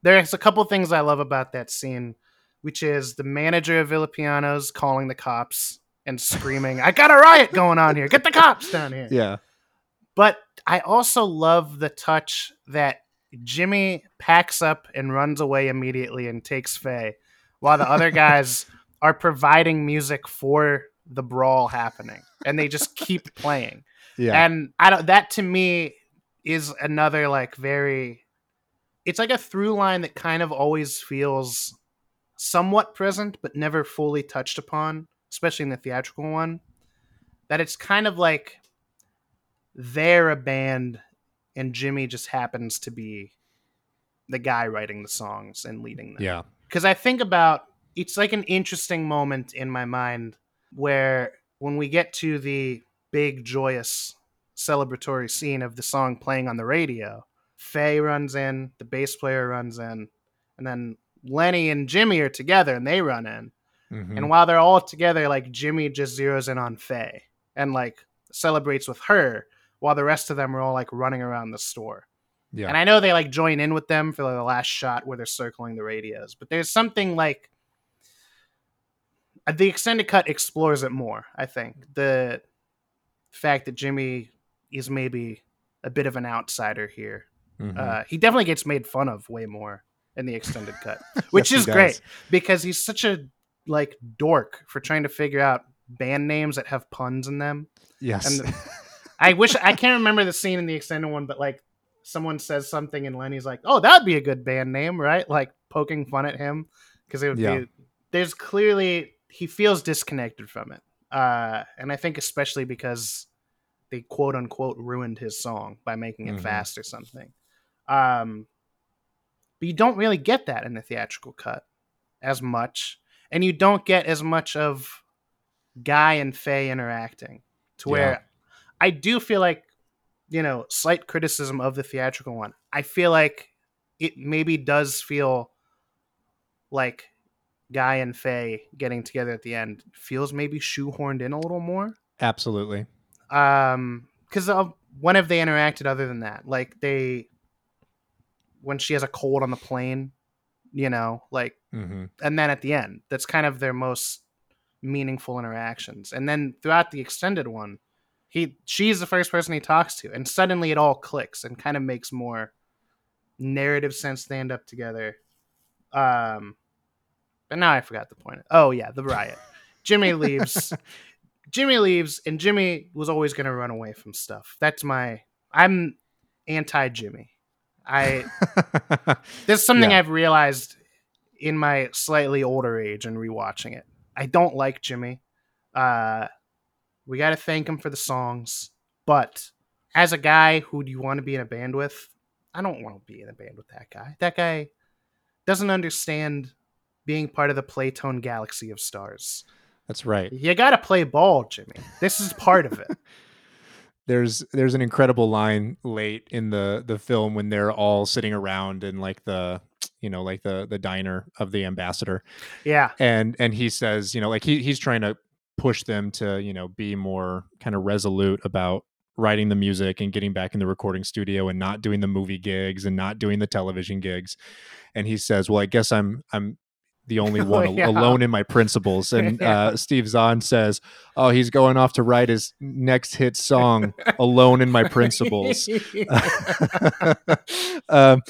there's a couple things I love about that scene, which is the manager of Villapiano's calling the cops and screaming, "I got a riot going on here! Get the cops down here!" yeah But I also love the touch that Jimmy packs up and runs away immediately and takes Faye, while the other guys are providing music for the brawl happening, and they just keep playing. yeah And I don't that to me is another like very it's like a through line that kind of always feels somewhat present but never fully touched upon, especially in the theatrical one. That it's kind of like they're a band and Jimmy just happens to be the guy writing the songs and leading them yeah because I think about it's like an interesting moment in my mind where when we get to the big joyous celebratory scene of the song playing on the radio, Faye runs in, the bass player runs in, and then Lenny and Jimmy are together and they run in. Mhm. And while they're all together, like Jimmy just zeroes in on Faye and like celebrates with her while the rest of them are all like running around the store. yeah And I know they like join in with them for the last shot where they're circling the radios, but there's something like uh, the extended cut explores it more. I think the fact that Jimmy is maybe a bit of an outsider here. Mhm. Uh, he definitely gets made fun of way more in the extended cut, which Yes, is great because he's such a like dork for trying to figure out band names that have puns in them. yes And I wish I can't remember the scene in the extended one, but like someone says something and Lenny's like, "Oh, that'd be a good band name, right?" Like poking fun at him because it would Yeah. be. There's clearly he feels disconnected from it, uh, and I think especially because they quote unquote ruined his song by making it Mhm. fast or something. Um, but you don't really get that in the theatrical cut as much, and you don't get as much of Guy and Faye interacting to where Yeah. I do feel like, you know, slight criticism of the theatrical one. I feel like it maybe does feel like Guy and Faye getting together at the end feels maybe shoehorned in a little more. Absolutely. Um, because when have they interacted other than that? Like they, when she has a cold on the plane, you know, like, hmm and then at the end, that's kind of their most meaningful interactions. And then throughout the extended one, he she's the first person he talks to, and suddenly it all clicks and kind of makes more narrative sense. They end up together. Um, but now I forgot the point. Oh yeah, the riot. Jimmy leaves. Jimmy leaves, and Jimmy was always going to run away from stuff. That's my. I'm anti Jimmy. I there's something Yeah. I've realized in my slightly older age and rewatching it. I don't like Jimmy. Uh, we got to thank him for the songs, but as a guy who do you want to be in a band with? I don't want to be in a band with that guy. That guy doesn't understand being part of the Playtone galaxy of stars. That's right. You got to play ball, Jimmy. This is part of it. there's there's an incredible line late in the the film when they're all sitting around in like the you know like the the diner of the ambassador Yeah. and and he says you know like he he's trying to push them to you know be more kind of resolute about writing the music and getting back in the recording studio and not doing the movie gigs and not doing the television gigs and he says well i guess i'm i'm the only Oh, one al- yeah. alone in my principles and Yeah. uh, steve zahn says oh he's going off to write his next hit song alone in my principles um,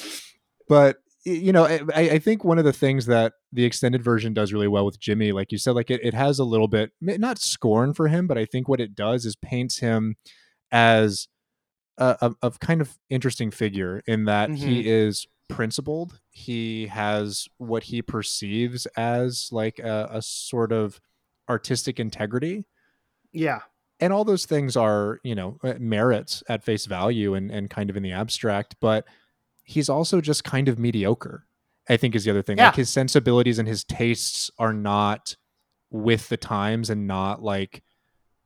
but you know, I, I think one of the things that the extended version does really well with Jimmy, like you said, like it, it has a little bit not scorn for him, but I think what it does is paints him as a, a, a kind of interesting figure in that he Mhm. is principled. He has what he perceives as like a, a sort of artistic integrity yeah. and all those things are you know uh, merits at face value and and kind of in the abstract but he's also just kind of mediocre i think is the other thing Yeah. like his sensibilities and his tastes are not with the times and not like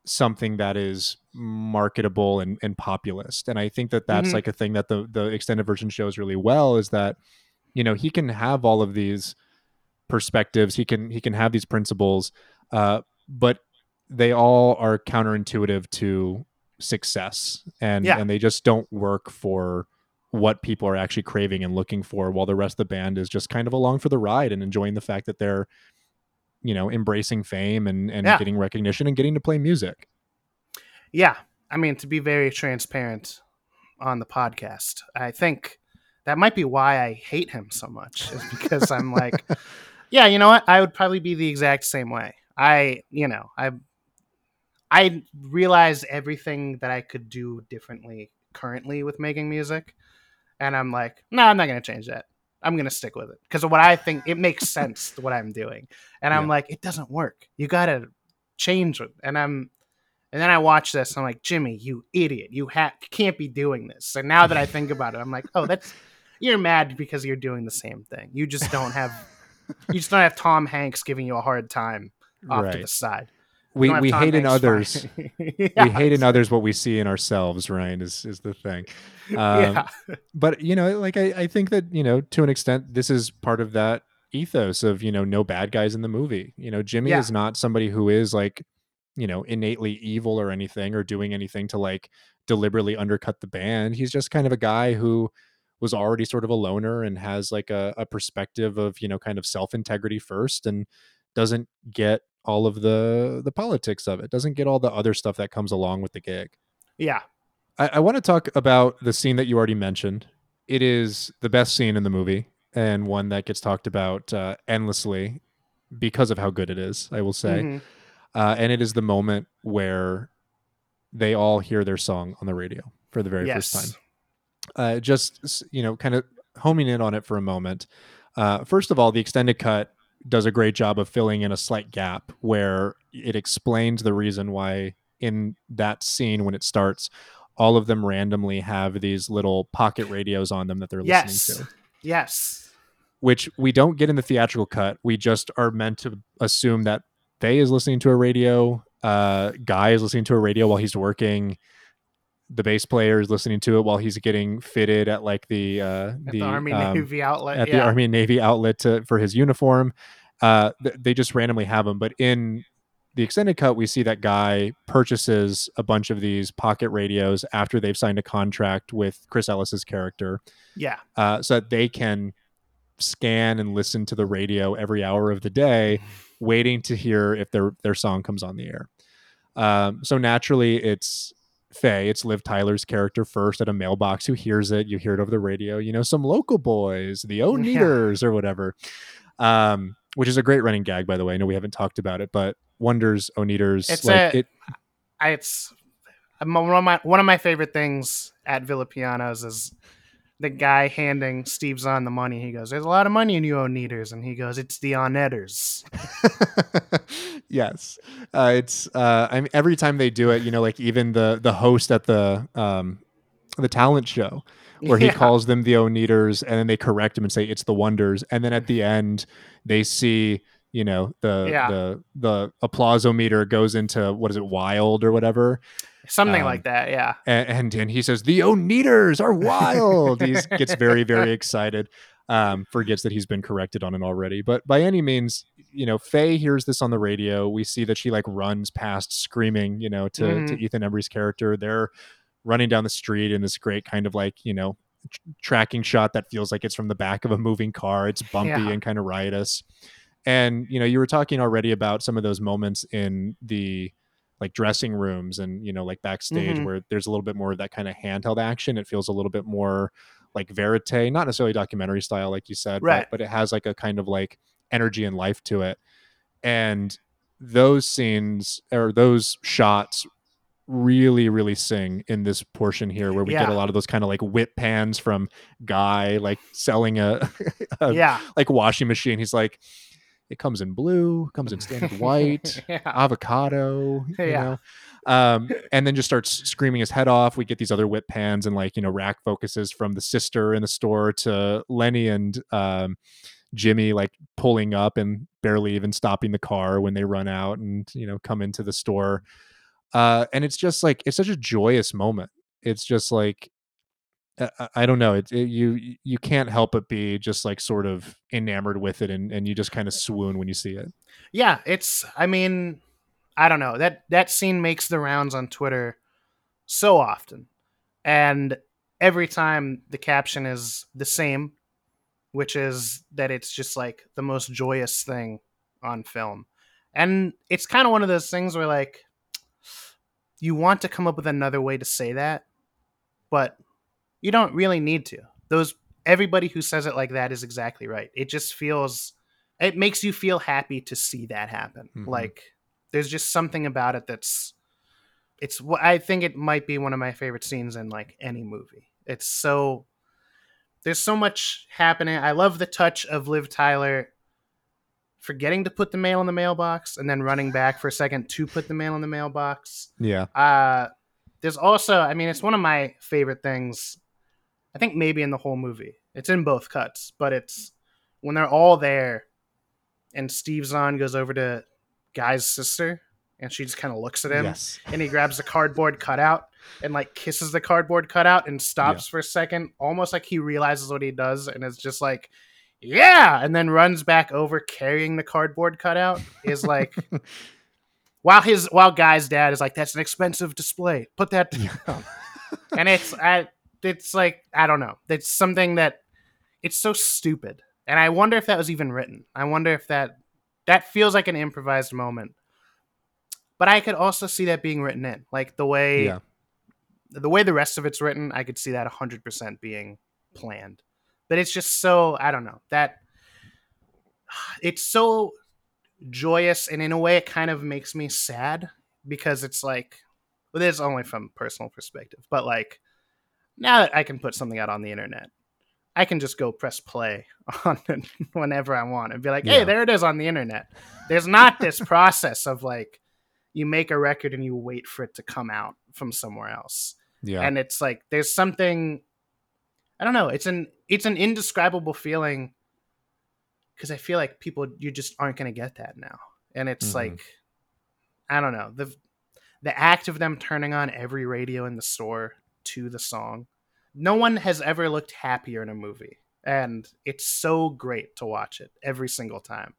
something that is marketable and, and populist and i think that that's Mhm. like a thing that the the extended version shows really well is that you know he can have all of these perspectives he can he can have these principles uh but they all are counterintuitive to success and Yeah. and they just don't work for what people are actually craving and looking for while the rest of the band is just kind of along for the ride and enjoying the fact that they're you know embracing fame and and Yeah. getting recognition and getting to play music Yeah. I mean, to be very transparent on the podcast, I think that might be why I hate him so much, is because I'm like, yeah, you know what? I would probably be the exact same way. I, you know, I, I realized everything that I could do differently currently with making music, and I'm like, no, I'm not gonna change that. I'm gonna stick with it because of what I think it makes sense to what I'm doing, and I'm Yeah. like, it doesn't work. You gotta change it, and I'm and then I watch this and I'm like, Jimmy, you idiot. You ha- can't be doing this. And now that I think about it, I'm like, oh, that's you're mad because you're doing the same thing. You just don't have you just don't have Tom Hanks giving you a hard time off to the side. We we hate in others. We hate in others what we see in ourselves ryan is is the thing. Um, Yeah. but you know like I, I think that you know to an extent this is part of that ethos of you know no bad guys in the movie. You know jimmy Yeah. is not somebody who is like you know innately evil or anything or doing anything to like deliberately undercut the band. He's just kind of a guy who was already sort of a loner and has like a, a perspective of you know kind of self integrity first and doesn't get all of the the politics of it doesn't get all the other stuff that comes along with the gig Yeah. I, I want to talk about the scene that you already mentioned. It is the best scene in the movie and one that gets talked about uh, endlessly because of how good it is, I will say. Mhm. Uh, and it is the moment where they all hear their song on the radio for the very first time. Uh, just you know, kind of homing in on it for a moment. Uh, first of all, the extended cut does a great job of filling in a slight gap where it explains the reason why in that scene when it starts, all of them randomly have these little pocket radios on them that they're Yes. listening to Yes. which we don't get in the theatrical cut. We just are meant to assume that Faye is listening to a radio, uh, Guy is listening to a radio while he's working. The bass player is listening to it while he's getting fitted at like the uh, At the Army Navy outlet, at the. Army and Navy outlet to, for his uniform. Uh, th- they just randomly have them, but in the extended cut, we see that guy purchases a bunch of these pocket radios after they've signed a contract with Chris Ellis's character Yeah. uh, so that they can scan and listen to the radio every hour of the day, waiting to hear if their their song comes on the air. Um, so naturally, it's Faye, it's Liv Tyler's character first at a mailbox who hears it. You hear it over the radio. You know, some local boys, the Oneders or whatever, um, which is a great running gag, by the way. I know we haven't talked about it, but Wonders, Oneders, It's like a, it. I- it's one of my one of my favorite things at Villapiano's is the guy handing Steve Zahn the money. He goes, "There's a lot of money in you Oneders," and he goes, "It's the Onetters." yes uh, it's uh i mean every time they do it you know like even the the host at the um the talent show where he calls them the oneders and then they correct him and say it's the wonders and then at the end they see you know the Yeah. the the applause meter goes into what is it wild or whatever Something Um, like that. Yeah. and, and and he says the oneders are wild he gets very very excited um forgets that he's been corrected on it already but by any means you know faye hears this on the radio we see that she like runs past screaming you know to, to Mhm. ethan embry's character they're running down the street in this great kind of like you know tr- tracking shot that feels like it's from the back of a moving car it's bumpy Yeah. and kind of riotous and you know you were talking already about some of those moments in the like dressing rooms and you know like backstage Mhm. where there's a little bit more of that kind of handheld action it feels a little bit more like verite not necessarily documentary style like you said Right. but, but it has like a kind of like energy and life to it and those scenes or those shots really really sing in this portion here where we get a lot of those kind of like whip pans from guy like selling a, a Yeah. like washing machine he's like it comes in blue comes in standard white Yeah. avocado you Yeah. know um and then just starts screaming his head off we get these other whip pans and like you know rack focuses from the sister in the store to lenny and um jimmy like pulling up and barely even stopping the car when they run out and you know come into the store uh and it's just like it's such a joyous moment it's just like I- don't know. It, it you you can't help but be just like sort of enamored with it, and, and you just kind of swoon when you see it. Yeah, it's I mean, I don't know. That that scene makes the rounds on Twitter so often. And every time the caption is the same, which is that it's just like the most joyous thing on film. And it's kind of one of those things where like you want to come up with another way to say that, but you don't really need to. Those everybody who says it like that is exactly right. It just feels it makes you feel happy to see that happen. Mhm. Like there's just something about it that's it's what I think it might be one of my favorite scenes in like any movie. It's so there's so much happening. I love the touch of Liv Tyler forgetting to put the mail in the mailbox and then running back for a second to put the mail in the mailbox. Yeah. Uh there's also, I mean, it's one of my favorite things. I think maybe in the whole movie. It's in both cuts, but it's when they're all there and Steve Zahn goes over to Guy's sister and she just kind of looks at him Yes. and he grabs the cardboard cutout and like kisses the cardboard cutout and stops for a second, almost like he realizes what he does and is just like, yeah, and then runs back over carrying the cardboard cutout is like while his while guy's dad is like that's an expensive display. Put that down. And it's I, it's like i don't know it's something that it's so stupid. And i wonder if that was even written. I wonder if that that feels like an improvised moment. But i could also see that being written in like the way Yeah. the way the rest of it's written i could see that 100% being planned. But it's just so i don't know that it's so joyous and in a way it kind of makes me sad because it's like Well, this is only from personal perspective, but like now that I can put something out on the internet, I can just go press play on it whenever I want and be like, "Hey, Yeah. there it is on the internet." There's not this process of like you make a record and you wait for it to come out from somewhere else. Yeah. And it's like there's something I don't know, it's an it's an indescribable feeling cuz I feel like people you just aren't going to get that now. And it's Mhm. like I don't know, the the act of them turning on every radio in the store to the song. No one has ever looked happier in a movie. And it's so great to watch it every single time.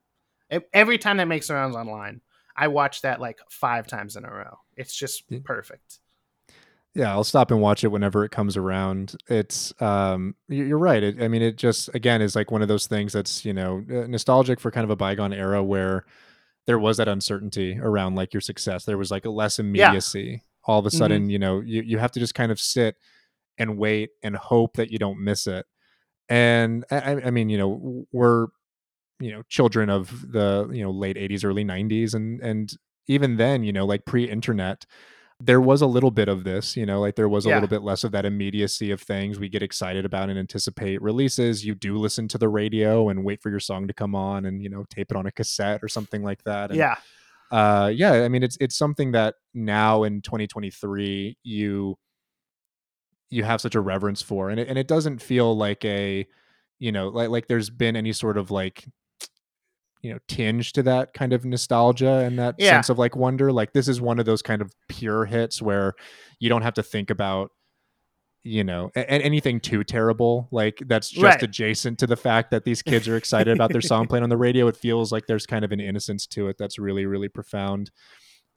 Every time that makes rounds online, I watch that like five times in a row. It's just perfect. Yeah, I'll stop and watch it whenever it comes around. It's um you're right. It, I mean it just again is like one of those things that's, you know, nostalgic for kind of a bygone era where there was that uncertainty around like your success. There was like a less immediacy. All of a Mhm. sudden, you know, you you have to just kind of sit and wait and hope that you don't miss it. And I, I- I mean, you know, we're you know children of the you know late 80s early 90s and and even then you know like pre-internet there was a little bit of this you know like there was a Yeah. little bit less of that immediacy of things we get excited about and anticipate releases you do listen to the radio and wait for your song to come on and you know tape it on a cassette or something like that and, Yeah. Uh yeah i mean it's it's something that now in 2023 you you have such a reverence for and it, and it doesn't feel like a you know like like there's been any sort of like you know tinge to that kind of nostalgia and that Yeah. sense of like wonder like this is one of those kind of pure hits where you don't have to think about you know a- anything too terrible like that's just Right. adjacent to the fact that these kids are excited about their song playing on the radio it feels like there's kind of an innocence to it that's really really profound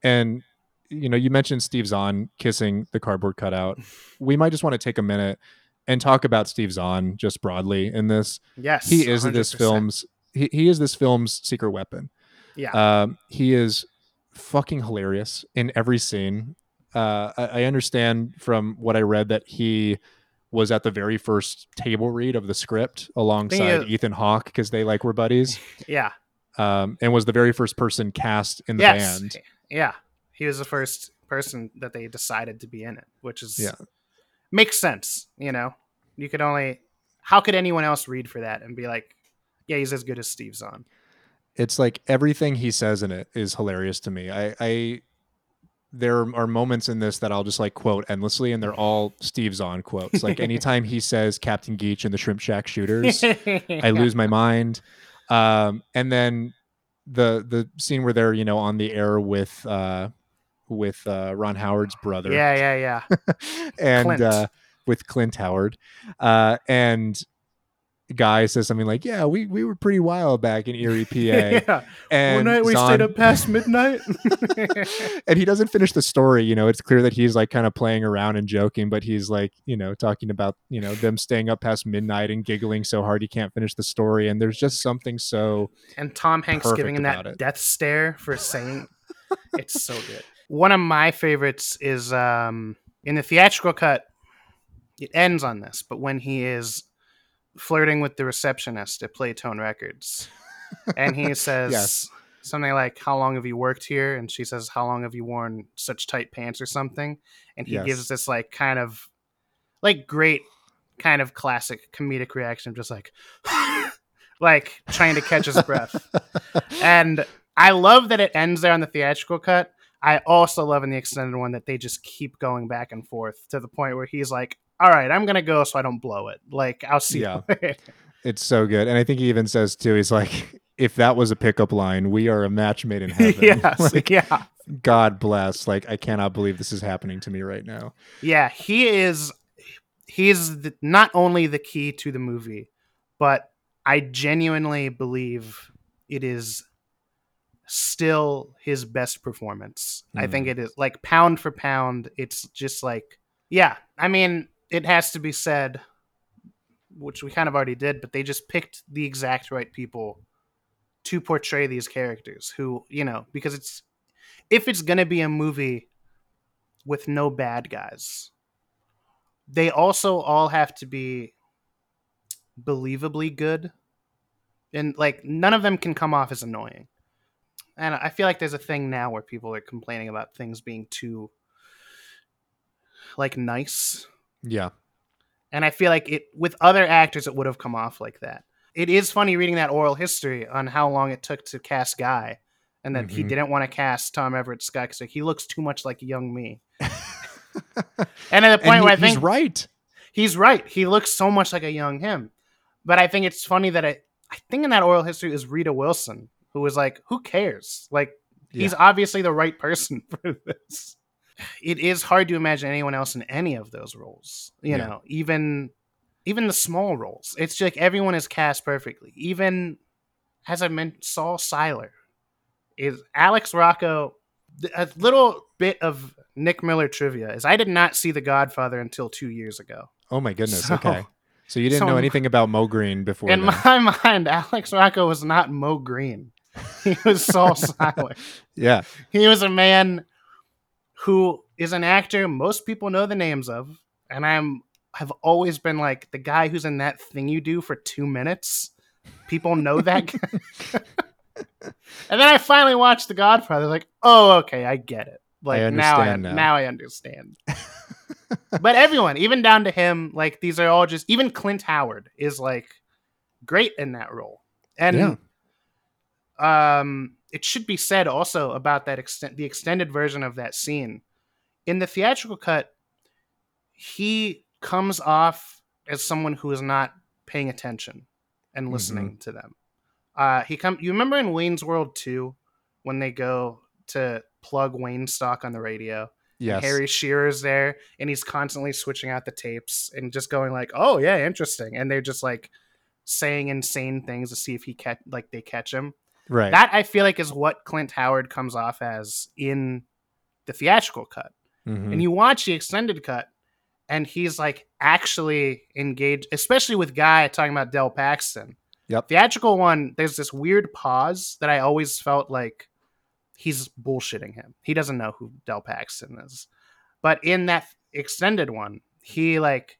and you know you mentioned steve zahn kissing the cardboard cutout we might just want to take a minute and talk about steve zahn just broadly in this Yes, he is this 100%. film's he, he is this film's secret weapon Yeah. um he is fucking hilarious in every scene uh I, I understand from what i read that he was at the very first table read of the script alongside is- ethan hawke because they like were buddies Yeah. um and was the very first person cast in the yes. band Yeah. He was the first person that they decided to be in it, which is Yeah. makes sense, you know. You could only how could anyone else read for that and be like, yeah, he's as good as Steve Zahn. it's like everything he says in it is hilarious to me. I, I there are moments in this that I'll just like quote endlessly, and they're all Steve Zahn quotes. Like anytime he says Captain Geach and the Shrimp Shack Shooters, I lose my mind. Um, and then the the scene where they're you know on the air with uh, with uh, Ron Howard's brother, Yeah, yeah, yeah. and Clint. uh, with Clint Howard, uh, and guy says something like, "Yeah, we we were pretty wild back in Erie, PA." Yeah. And One night we Zahn- stayed up past midnight. and he doesn't finish the story. You know, it's clear that he's like kind of playing around and joking, but he's like, you know, talking about you know them staying up past midnight and giggling so hard he can't finish the story. And there's just something so and Tom Hanks giving him that it. death stare for saying it's so good. One of my favorites is um in the theatrical cut it ends on this, but when he is flirting with the receptionist at Playtone Records and he says Yes. something like how long have you worked here and she says how long have you worn such tight pants or something and he Yes. gives this like kind of like great kind of classic comedic reaction just like like trying to catch his breath and I love that it ends there on the theatrical cut. I also love in the extended one that they just keep going back and forth to the point where he's like, "All right, I'm gonna go so I don't blow it. Like I'll see." Yeah. you it's so good. And I think he even says too, he's like, if that was a pickup line, we are a match made in heaven. Yes, Like, yeah. God bless. Like I cannot believe this is happening to me right now. yeah, he is. He's the, not only the key to the movie, but I genuinely believe it is still his best performance. I think Hmm. it is like pound for pound. It's just like, yeah. I mean, it has to be said, which we kind of already did, but they just picked the exact right people to portray these characters. Who you know, because it's if it's gonna be a movie with no bad guys, they also all have to be believably good, and like none of them can come off as annoying and I feel like there's a thing now where people are complaining about things being too like nice. Yeah. And I feel like it with other actors it would have come off like that. It is funny reading that oral history on how long it took to cast Guy, and that he Mhm. didn't want to cast Tom Everett Scott because like, he looks too much like a young me. and at the point And where I think he's right. he's right, he looks so much like a young him. But I think it's funny that I, I think in that oral history is Rita Wilson, who was like, "Who cares? Like, he's obviously the right person for this." It is hard to imagine anyone else in any of those roles. You Yeah. know, even even the small roles. It's like everyone is cast perfectly. Even as I meant, Sol Siler is Alex Rocco. A little bit of Nick Miller trivia is I did not see The Godfather until two years ago. Oh my goodness. So- okay. So you didn't so know in- anything about Moe Greene before In then. my mind, Alex Rocco was not Moe Greene. He was Sol Siler. yeah. He was a man who is an actor most people know the names of, and I'm have always been like the guy who's in that thing you do for two minutes. People know that guy. and then I finally watched The Godfather, like, oh, okay, I get it. Like now, I, now. now I understand. but everyone, even down to him, like these are all just even Clint Howard is like great in that role. And um it should be said also about that extent the extended version of that scene. In the theatrical cut, he comes off as someone who is not paying attention and listening to them. Uh he come you remember in Wayne's World 2 when they go to plug Wayne stock on the radio? Yes. Harry Shearer's there and he's constantly switching out the tapes and just going like, "Oh yeah, interesting." And they're just like saying insane things to see if he catch like they catch him. Right. That I feel like is what Clint Howard comes off as in the theatrical cut. Mhm. And you watch the extended cut and he's like actually engaged, especially with Guy talking about Del Paxton. Yep. Theatrical one, there's this weird pause that I always felt like he's bullshitting him. He doesn't know who Del Paxton is. But in that extended one, he like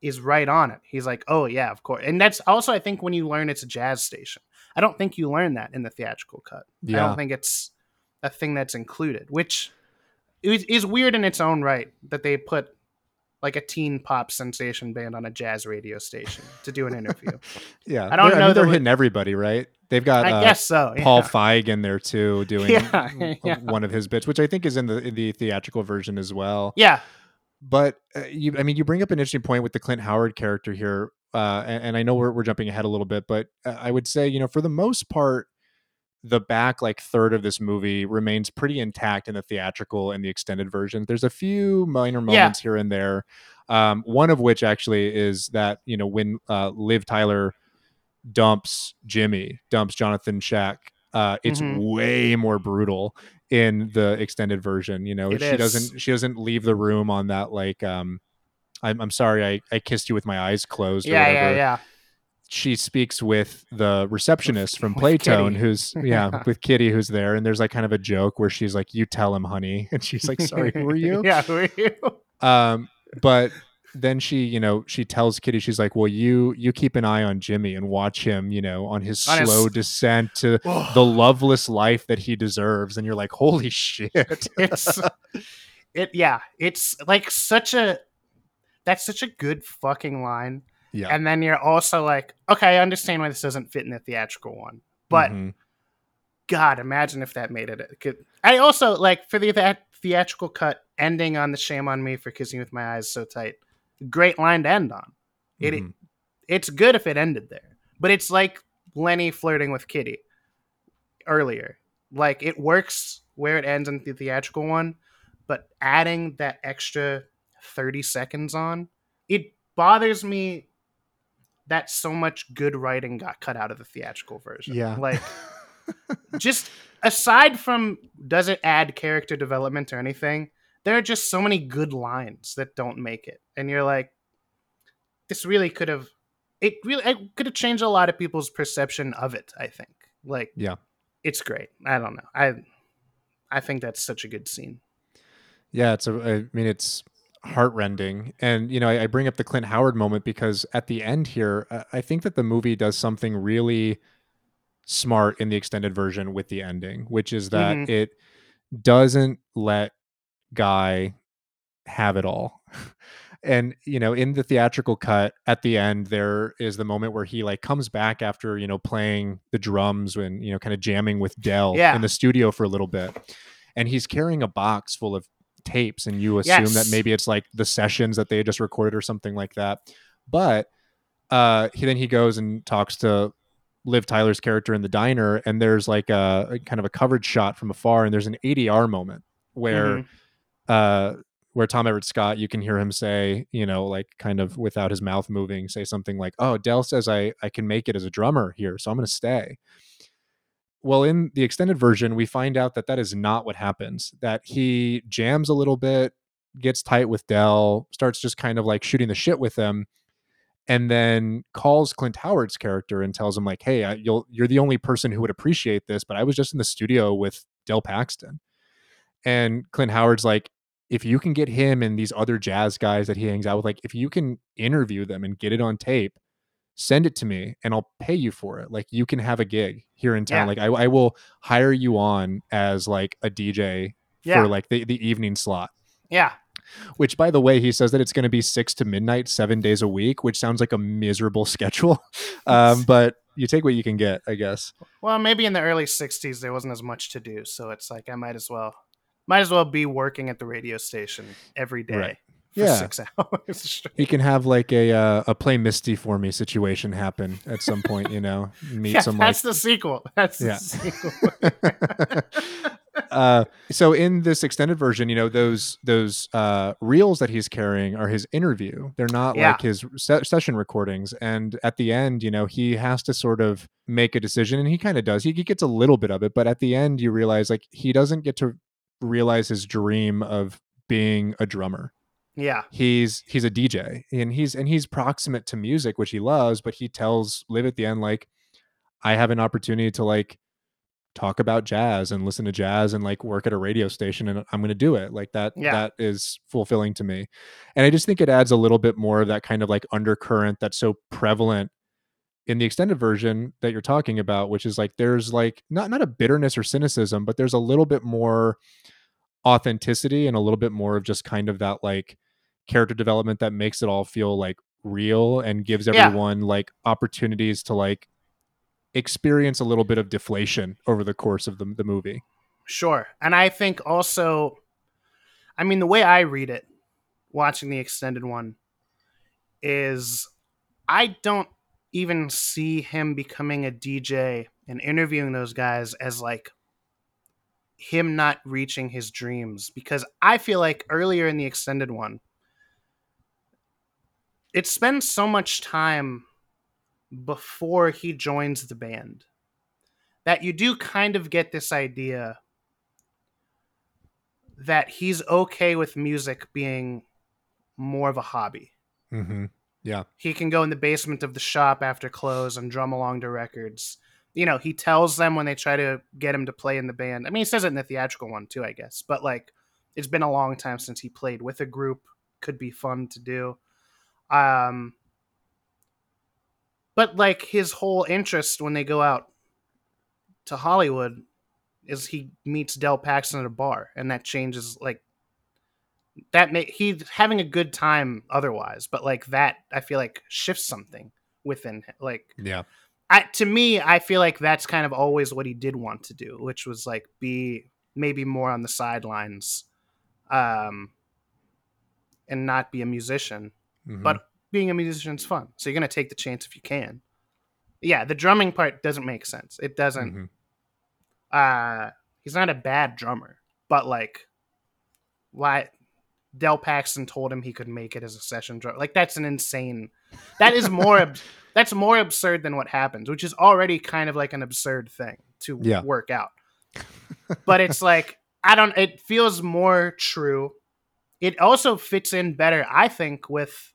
is right on it. He's like, "Oh yeah, of course." And that's also I think when you learn it's a jazz station. I don't think you learn that in the theatrical cut. I don't think it's a thing that's included, which is, is weird in its own right that they put like a teen pop sensation band on a jazz radio station to do an interview. Yeah, I don't they're, know mean, they're hitting everybody, right? They've got I uh, guess so, Paul. Feig in there too, doing Yeah, yeah. one of his bits, which I think is in the in the theatrical version as well. Yeah. but uh, you, I mean, you bring up an interesting point with the Clint Howard character here, uh, and, and I know we're we're jumping ahead a little bit, but uh, I would say you know for the most part, the back like third of this movie remains pretty intact in the theatrical and the extended version. There's a few minor Yeah. moments here and there. Um, one of which actually is that you know when uh, Liv Tyler dumps Jimmy, dumps Johnathon Schaech. Uh, it's Mhm. way more brutal in the extended version. You know, It she is. doesn't she doesn't leave the room on that like um, I'm I'm sorry I I kissed you with my eyes closed. or Yeah, yeah, yeah. She speaks with the receptionist from With Playtone, Kitty. who's yeah, with Kitty, who's there, and there's like kind of a joke where she's like, "You tell him, honey," and she's like, "Sorry, who are you?" yeah, who are you? um but then she you know she tells kitty she's like well you you keep an eye on jimmy and watch him you know on his On his- slow descent to the loveless life that he deserves and you're like holy shit it's it yeah it's like such a that's such a good fucking line Yeah. and then you're also like okay i understand why this doesn't fit in the theatrical one but Mhm. god imagine if that made it it i also like for the that theatrical cut ending on the shame on me for kissing with my eyes so tight great line to end on it Mhm. it's good if it ended there but it's like lenny flirting with kitty earlier like it works where it ends in the theatrical one but adding that extra 30 seconds on. It bothers me that so much good writing got cut out of the theatrical version. Yeah. like just aside from does it add character development or anything there are just so many good lines that don't make it. And you're like this really could have it really it could have changed a lot of people's perception of it i think. Like yeah. it's great. I don't know. I i think that's such a good scene. Yeah, it's a. I mean, it's heartrending, and you know, I, I bring up the Clint Howard moment because at the end here, I- think that the movie does something really smart in the extended version with the ending, which is that Mhm. it doesn't let Guy have it all. and you know, in the theatrical cut at the end there is the moment where he like comes back after, you know, playing the drums and, you know, kind of jamming with Del Yeah. in the studio for a little bit. And he's carrying a box full of tapes and you assume that maybe it's like the sessions that they had just recorded or something like that. But uh he then he goes and talks to Liv Tyler's character in the diner, and there's like a, a kind of a covered shot from afar, and there's an ADR moment where Mhm. uh where Tom Everett Scott, you can hear him say, you know, like kind of without his mouth moving, say something like, "Oh, Del says I I can make it as a drummer here, so I'm going to stay." Well, in the extended version, we find out that that is not what happens. That he jams a little bit, gets tight with Del, starts just kind of like shooting the shit with them, and then calls Clint Howard's character and tells him like, "Hey, I, you'll you're the only person who would appreciate this, but I was just in the studio with Del Paxton." And Clint Howard's like, if you can get him and these other jazz guys that he hangs out with, like if you can interview them and get it on tape, send it to me and I'll pay you for it. Like you can have a gig here in town. Yeah. Like I, I will hire you on as like a DJ Yeah. for like the, the evening slot. Yeah. Which, by the way, he says that it's going to be six to midnight, seven days a week, which sounds like a miserable schedule. Um, but you take what you can get, I guess. Well, maybe in the early '60s there wasn't as much to do, so it's like I might as well, might as well be working at the radio station every day Right. Yeah. six hours. He can have like a uh, a play Misty for me situation happen at some point, you know, meet yeah, some like that's the sequel. That's Yeah. the sequel. uh, so in this extended version, you know those those uh, reels that he's carrying are his interview. They're not Yeah. like his se- session recordings. And at the end, you know, he has to sort of make a decision, and he kind of does. He, he gets a little bit of it, but at the end, you realize like he doesn't get to realize his dream of being a drummer yeah, he's he's a DJ and he's and he's proximate to music which he loves but he tells Liv at the end like I have an opportunity to like talk about jazz and listen to jazz and like work at a radio station and I'm going to do it. Like that Yeah. that is fulfilling to me. And I just think it adds a little bit more of that kind of like undercurrent that's so prevalent in the extended version that you're talking about which is like there's like not not a bitterness or cynicism but there's a little bit more authenticity and a little bit more of just kind of that like character development that makes it all feel like real and gives Yeah. everyone like opportunities to like experience a little bit of deflation over the course of the, the movie. sure. And I think also, I mean, the way I read it, watching the extended one, is I don't even see him becoming a DJ and interviewing those guys as like him not reaching his dreams because I feel like earlier in the extended one, it spends so much time before he joins the band that you do kind of get this idea that he's okay with music being more of a hobby. Mm-hmm. Yeah. He can go in the basement of the shop after close and drum along to records. You know, he tells them when they try to get him to play in the band. I mean, he says it in the theatrical one too, I guess. But like, it's been a long time since he played with a group. Could be fun to do. Um, but like his whole interest when they go out to Hollywood is he meets Del Paxton at a bar, and that changes like that. May he's having a good time otherwise, but like that, I feel like shifts something within him. Like Yeah. I to me, I feel like that's kind of always what he did want to do, which was like be maybe more on the sidelines, um, and not be a musician. Mhm. But being a musician's fun, so you're gonna take the chance if you can. Yeah, the drumming part doesn't make sense. It doesn't. Mhm. Uh, he's not a bad drummer, but like, why? Del Paxton told him he could make it as a session drummer. Like that's an insane. That is more. ab- that's more absurd than what happens, which is already kind of like an absurd thing to Yeah. work out. but it's like I don't. It feels more true. It also fits in better, I think, with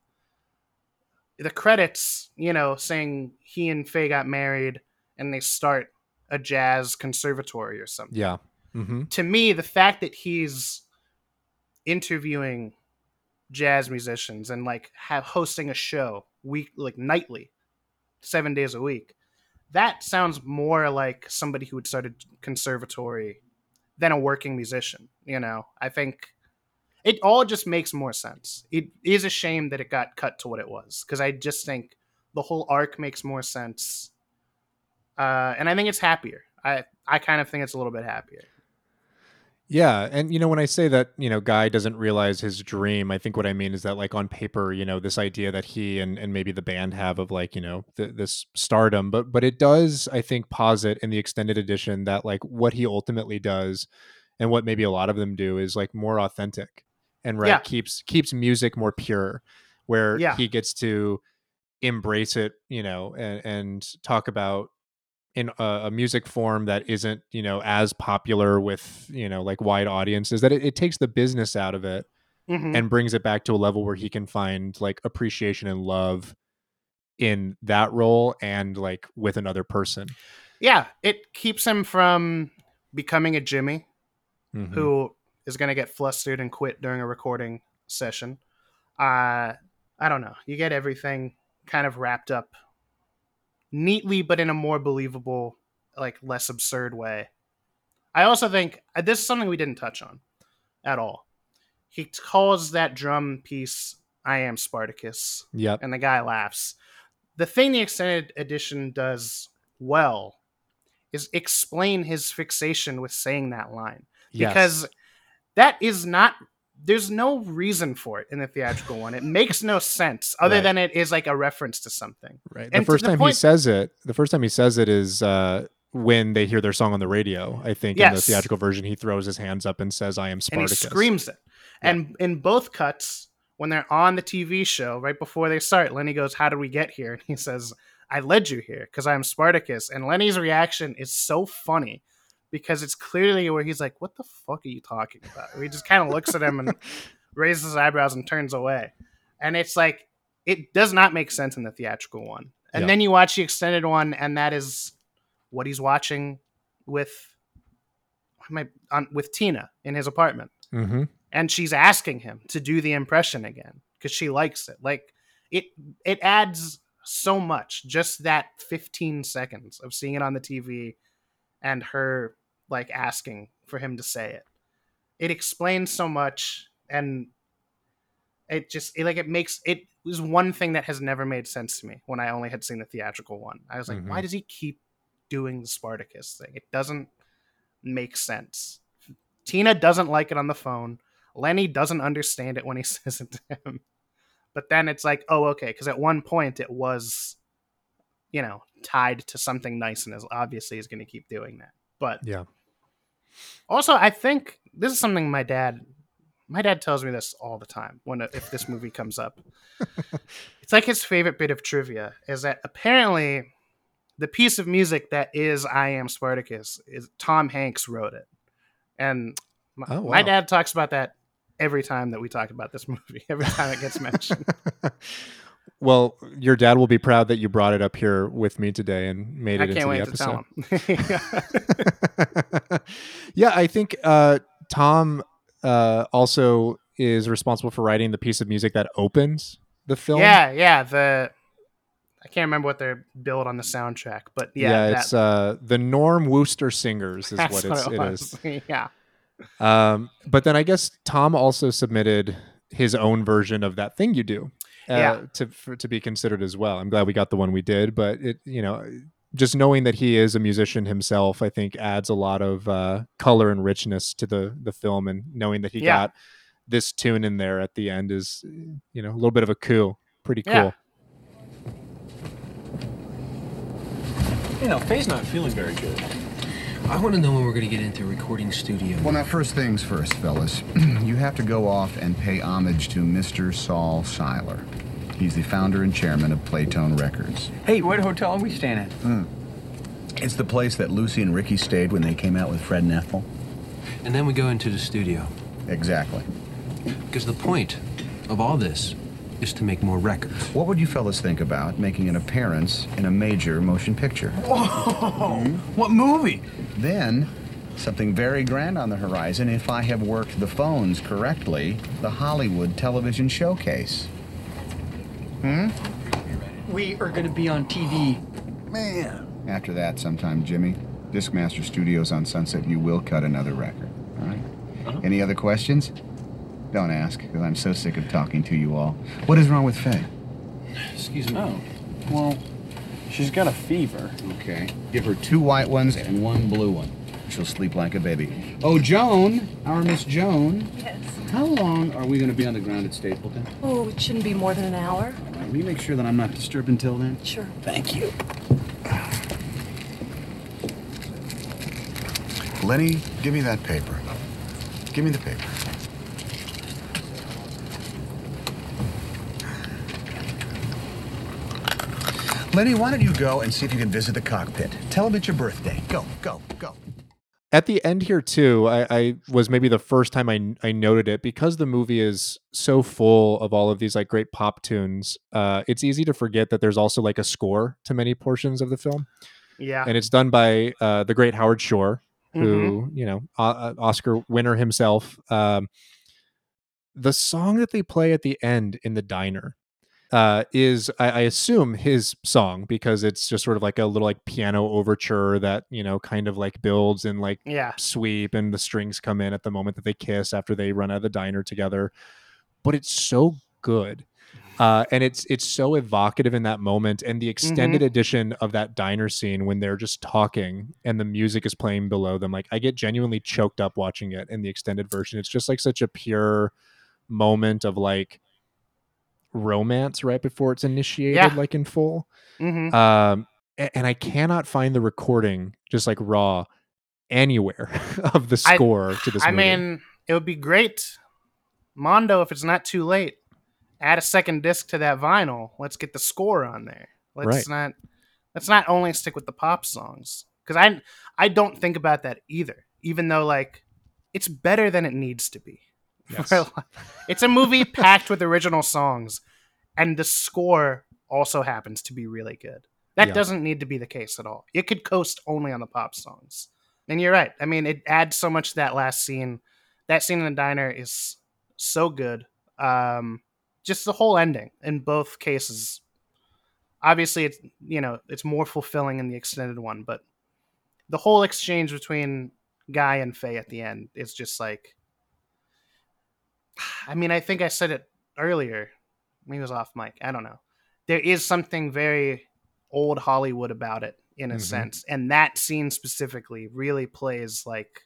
the credits. You know, saying he and Faye got married and they start a jazz conservatory or something Yeah. Mm-hmm. to me, the fact that he's interviewing jazz musicians and like have hosting a show week like nightly, seven days a week, that sounds more like somebody who would start a conservatory than a working musician. You know, I think, it all just makes more sense. It is a shame that it got cut to what it was because I just think the whole arc makes more sense, uh, and I think it's happier. I I kind of think it's a little bit happier. Yeah, and you know when I say that, you know, guy doesn't realize his dream, I think what I mean is that like on paper, you know, this idea that he and and maybe the band have of like, you know, th- this stardom, but but it does I think posit in the extended edition that like what he ultimately does and what maybe a lot of them do is like more authentic and right Yeah. keeps keeps music more pure where Yeah. he gets to embrace it, you know, and, and talk about in a, a music form that isn't you know as popular with you know like wide audiences that it, it takes the business out of it Mhm. and brings it back to a level where he can find like appreciation and love in that role and like with another person Yeah, it keeps him from becoming a Jimmy Mhm. who is going to get flustered and quit during a recording session. Uh, I don't know. You get everything kind of wrapped up neatly, but in a more believable, like less absurd way. I also think uh, this is something we didn't touch on at all. He calls that drum piece "I Am Spartacus." Yep. and the guy laughs. The thing the extended edition does well is explain his fixation with saying that line Yes. because that is not there's no reason for it in the theatrical one. It makes no sense other Right. than it is like a reference to something. right the to first time he point- says it the first time he says it is uh when they hear their song on the radio i think in the theatrical version he throws his hands up and says i am Spartacus," and he screams it. And in both cuts, when they're on the TV show, right before they start, Lenny goes, "How did we get here?" And he says, "I led you here because I'm Spartacus." And Lenny's reaction is so funny because it's clearly where he's like, "What the fuck are you talking about?" He just kind of looks at him and raises his eyebrows and turns away. And it's like it does not make sense in the theatrical one. And Yeah. then you watch the extended one, and that is what he's watching with my on with Tina in his apartment mm-hmm. and she's asking him to do the impression again because she likes it. Like it it adds so much just that 15 seconds of seeing it on the TV and her like asking for him to say it. It explains so much and it just it, like it makes it was one thing that has never made sense to me when I only had seen the theatrical one. I was like, why Mhm. does he keep doing the Spartacus thing? It doesn't make sense. Tina doesn't like it on the phone. Lenny doesn't understand it when he says it to him. But then it's like, oh, okay, because at one point it was, you know, tied to something nice, and is obviously is going to keep doing that. But yeah also, I think this is something my dad, my dad tells me this all the time when uh, if this movie comes up. it's like his favorite bit of trivia is that apparently the piece of music that is "I Am Spartacus" is Tom Hanks wrote it, and my, Oh, my dad talks about that every time that we talk about this movie. Every time it gets mentioned. well your dad will be proud that you brought it up here with me today and made I it can't into wait the to tell episode him. yeah, I think uh, Tom uh, also is responsible for writing the piece of music that opens the film. yeah, yeah. The I can't remember what they're billed on the soundtrack, but yeah, that- it's uh, the Norm Wooster Singers is what it's, what it it is. yeah. Um, but then I guess Tom also submitted his own version of that thing you do. Uh, Yeah. to for, to be considered as well. I'm glad we got the one we did, but it you know just knowing that he is a musician himself, I think adds a lot of uh, color and richness to the the film, and knowing that he Yeah. got this tune in there at the end is you know a little bit of a coup. Pretty cool. Yeah. You know, Faye's not feeling very good. I want to know when we're going to get into a recording studio. Well, now, first things first, fellas. you have to go off and pay homage to Mr. Sol Siler. He's the founder and chairman of Playtone Records. Hey, what hotel are we staying at? Hmm. It's the place that Lucy and Ricky stayed when they came out with Fred and Ethel. And then we go into the studio. Exactly. Because the point of all this is to make more records. What would you fellas think about making an appearance in a major motion picture? Whoa! What movie? Then, something very grand on the horizon if I have worked the phones correctly the Hollywood Television Showcase. Hmm? We are going to be on TV. Man. After that, sometime, Jimmy, Discmaster Studios on Sunset, you will cut another record. All right? Any other questions? Don't ask, because I'm so sick of talking to you all. What is wrong with Faye? Excuse me. Oh, well, she's got a fever. Okay. Give her two white ones and one blue one. She'll sleep like a baby. Oh, Joan, our Miss Joan. Yes. How long are we going to be on the ground at Stapleton? Oh, it shouldn't be more than an hour. All right, will you make sure that I'm not disturbed until then? Sure. Thank you. Lenny, give me that paper. Give me the paper. Lenny, why don't you go and see if you can visit the cockpit? Tell him it's your birthday. Go, go, go. At the end here too, I, I was maybe the first time I I noted it because the movie is so full of all of these like great pop tunes. Uh, it's easy to forget that there's also like a score to many portions of the film. Yeah. and it's done by uh, the great Howard Shore, who you know o- uh, Oscar winner himself. Um, the song that they play at the end in the diner uh, is, I, I assume, his song because it's just sort of like a little like piano overture that you know kind of like builds and like Yeah. sweep, and the strings come in at the moment that they kiss after they run out of the diner together. But it's so good. Uh, and it's it's so evocative in that moment and the extended Mhm. edition of that diner scene when they're just talking and the music is playing below them like i get genuinely choked up watching it in the extended version it's just like such a pure moment of like romance right before it's initiated Yeah. like in full Mhm. um a- and i cannot find the recording just like raw anywhere of the I- score to this I movie. mean, it would be great, Mondo, if it's not too late. Add a second disc to that vinyl. Let's get the score on there. Let's Right. not let's not only stick with the pop songs because I I don't think about that either. Even though like it's better than it needs to be. Yes. it's a movie packed with original songs, and the score also happens to be really good. That Yeah. doesn't need to be the case at all. It could coast only on the pop songs. And you're right. I mean, it adds so much to that last scene. That scene in the diner is so good. Um, just the whole ending in both cases. Obviously, it's you know it's more fulfilling in the extended one, but the whole exchange between Guy and Faye at the end is just like. I mean, I think I said it earlier. Maybe it was off mic. I don't know. There is something very old Hollywood about it in a Mhm. sense, and that scene specifically really plays like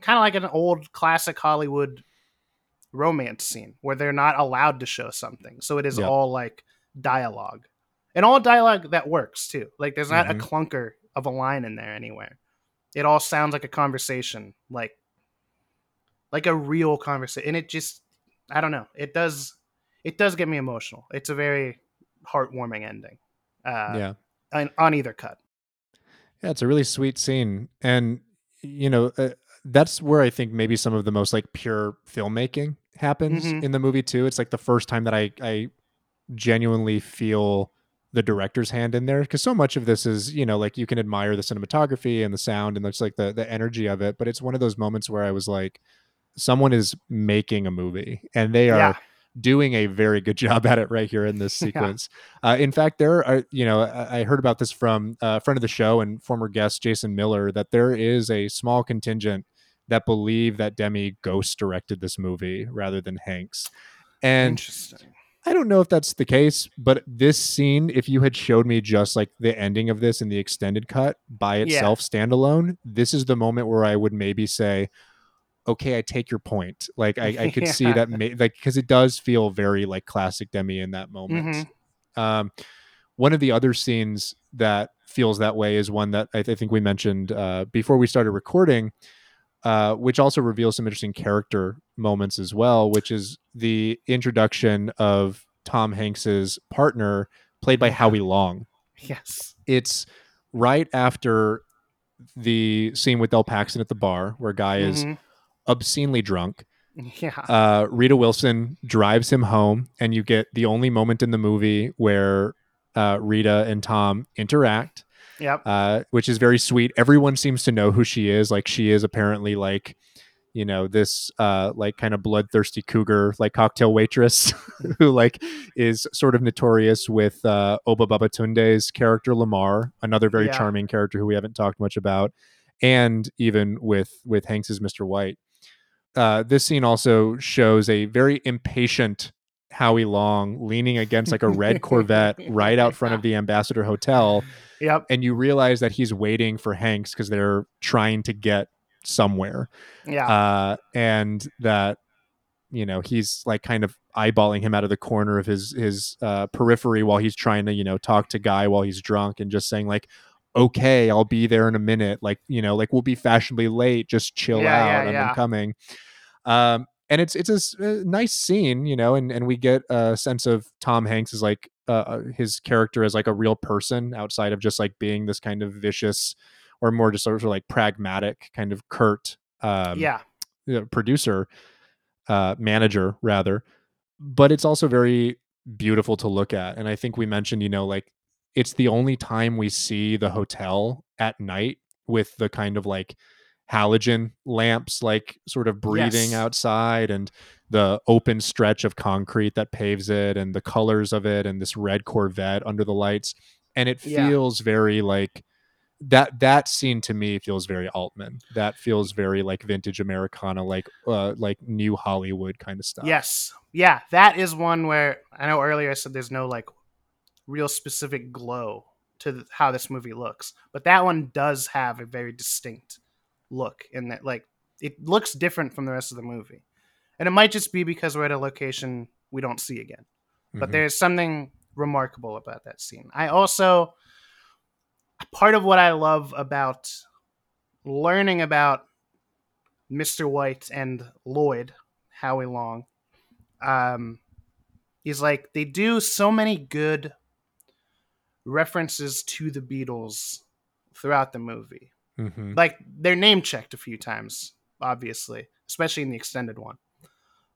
kind of like an old classic Hollywood romance scene where they're not allowed to show something. So it is Yep. all like dialogue. And all dialogue that works too. Like there's not Mhm. a clunker of a line in there anywhere. It all sounds like a conversation, like like a real conversation. And it just I don't know. It does it does get me emotional. It's a very heartwarming ending. Uh yeah on, on either cut. Yeah, it's a really sweet scene, and you know uh, that's where I think maybe some of the most like pure filmmaking happens Mhm. in the movie too. It's like the first time that I I genuinely feel the director's hand in there because so much of this is you know like you can admire the cinematography and the sound and it's like the the energy of it, but it's one of those moments where I was like, someone is making a movie and they are Yeah. doing a very good job at it right here in this Yeah. sequence. Uh, in fact, there are, you know, I heard about this from a friend of the show and former guest Jason Miller that there is a small contingent that believe that Demme ghost directed this movie rather than Hanks. And Interesting. I don't know if that's the case, but this scene, if you had showed me just like the ending of this in the extended cut by Yeah. itself, standalone, this is the moment where I would maybe say, okay, I take your point. Like I, I could see that, ma- like because it does feel very like classic Demme in that moment. Um, one of the other scenes that feels that way is one that I, th- I think we mentioned uh, before we started recording, uh, which also reveals some interesting character moments as well, which is the introduction of Tom Hanks's partner, played by Howie Long. Yes. It's right after the scene with Del Paxton at the bar, where Guy is Mhm. Obscenely drunk. Yeah. Uh, Rita Wilson drives him home, and you get the only moment in the movie where uh, Rita and Tom interact, Yep. uh, which is very sweet. Everyone seems to know who she is. Like she is apparently like, you know, this uh, like kind of bloodthirsty cougar, like cocktail waitress, who like is sort of notorious with uh, Obba Babatundé's character Lamar, another very Yeah. charming character who we haven't talked much about, and even with with Hanks's Mr. White. Uh, this scene also shows a very impatient Howie Long leaning against like a red Corvette right out front of the Ambassador Hotel. Yep. And you realize that he's waiting for Hanks because they're trying to get somewhere. Yeah. Uh, and that you know he's like kind of eyeballing him out of the corner of his his uh, periphery while he's trying to you know talk to Guy while he's drunk and just saying like okay i'll be there in a minute like you know like we'll be fashionably late just chill Yeah, out yeah, i'm yeah. coming um and it's it's a nice scene you know and and we get a sense of tom hanks is like uh, uh, his character as like a real person outside of just like being this kind of vicious or more just sort of like pragmatic kind of curt um yeah. you know, producer uh manager rather but it's also very beautiful to look at and i think we mentioned you know like it's the only time we see the hotel at night with the kind of like halogen lamps like sort of breathing Yes. outside and the open stretch of concrete that paves it and the colors of it and this red corvette under the lights and it Yeah. feels very like that that scene to me feels very altman that feels very like vintage americana like uh like new hollywood kind of stuff Yes. Yeah, that is one where I know earlier I said there's no like real specific glow to how this movie looks, but that one does have a very distinct look in that like it looks different from the rest of the movie. And it might just be because we're at a location we don't see again. But Mhm. there's something remarkable about that scene. I also part of what I love about learning about Mr. White and Lloyd, Howie Long, um, is like they do so many good references to the Beatles throughout the movie. Mhm. Like they're name checked a few times, obviously, especially in the extended one.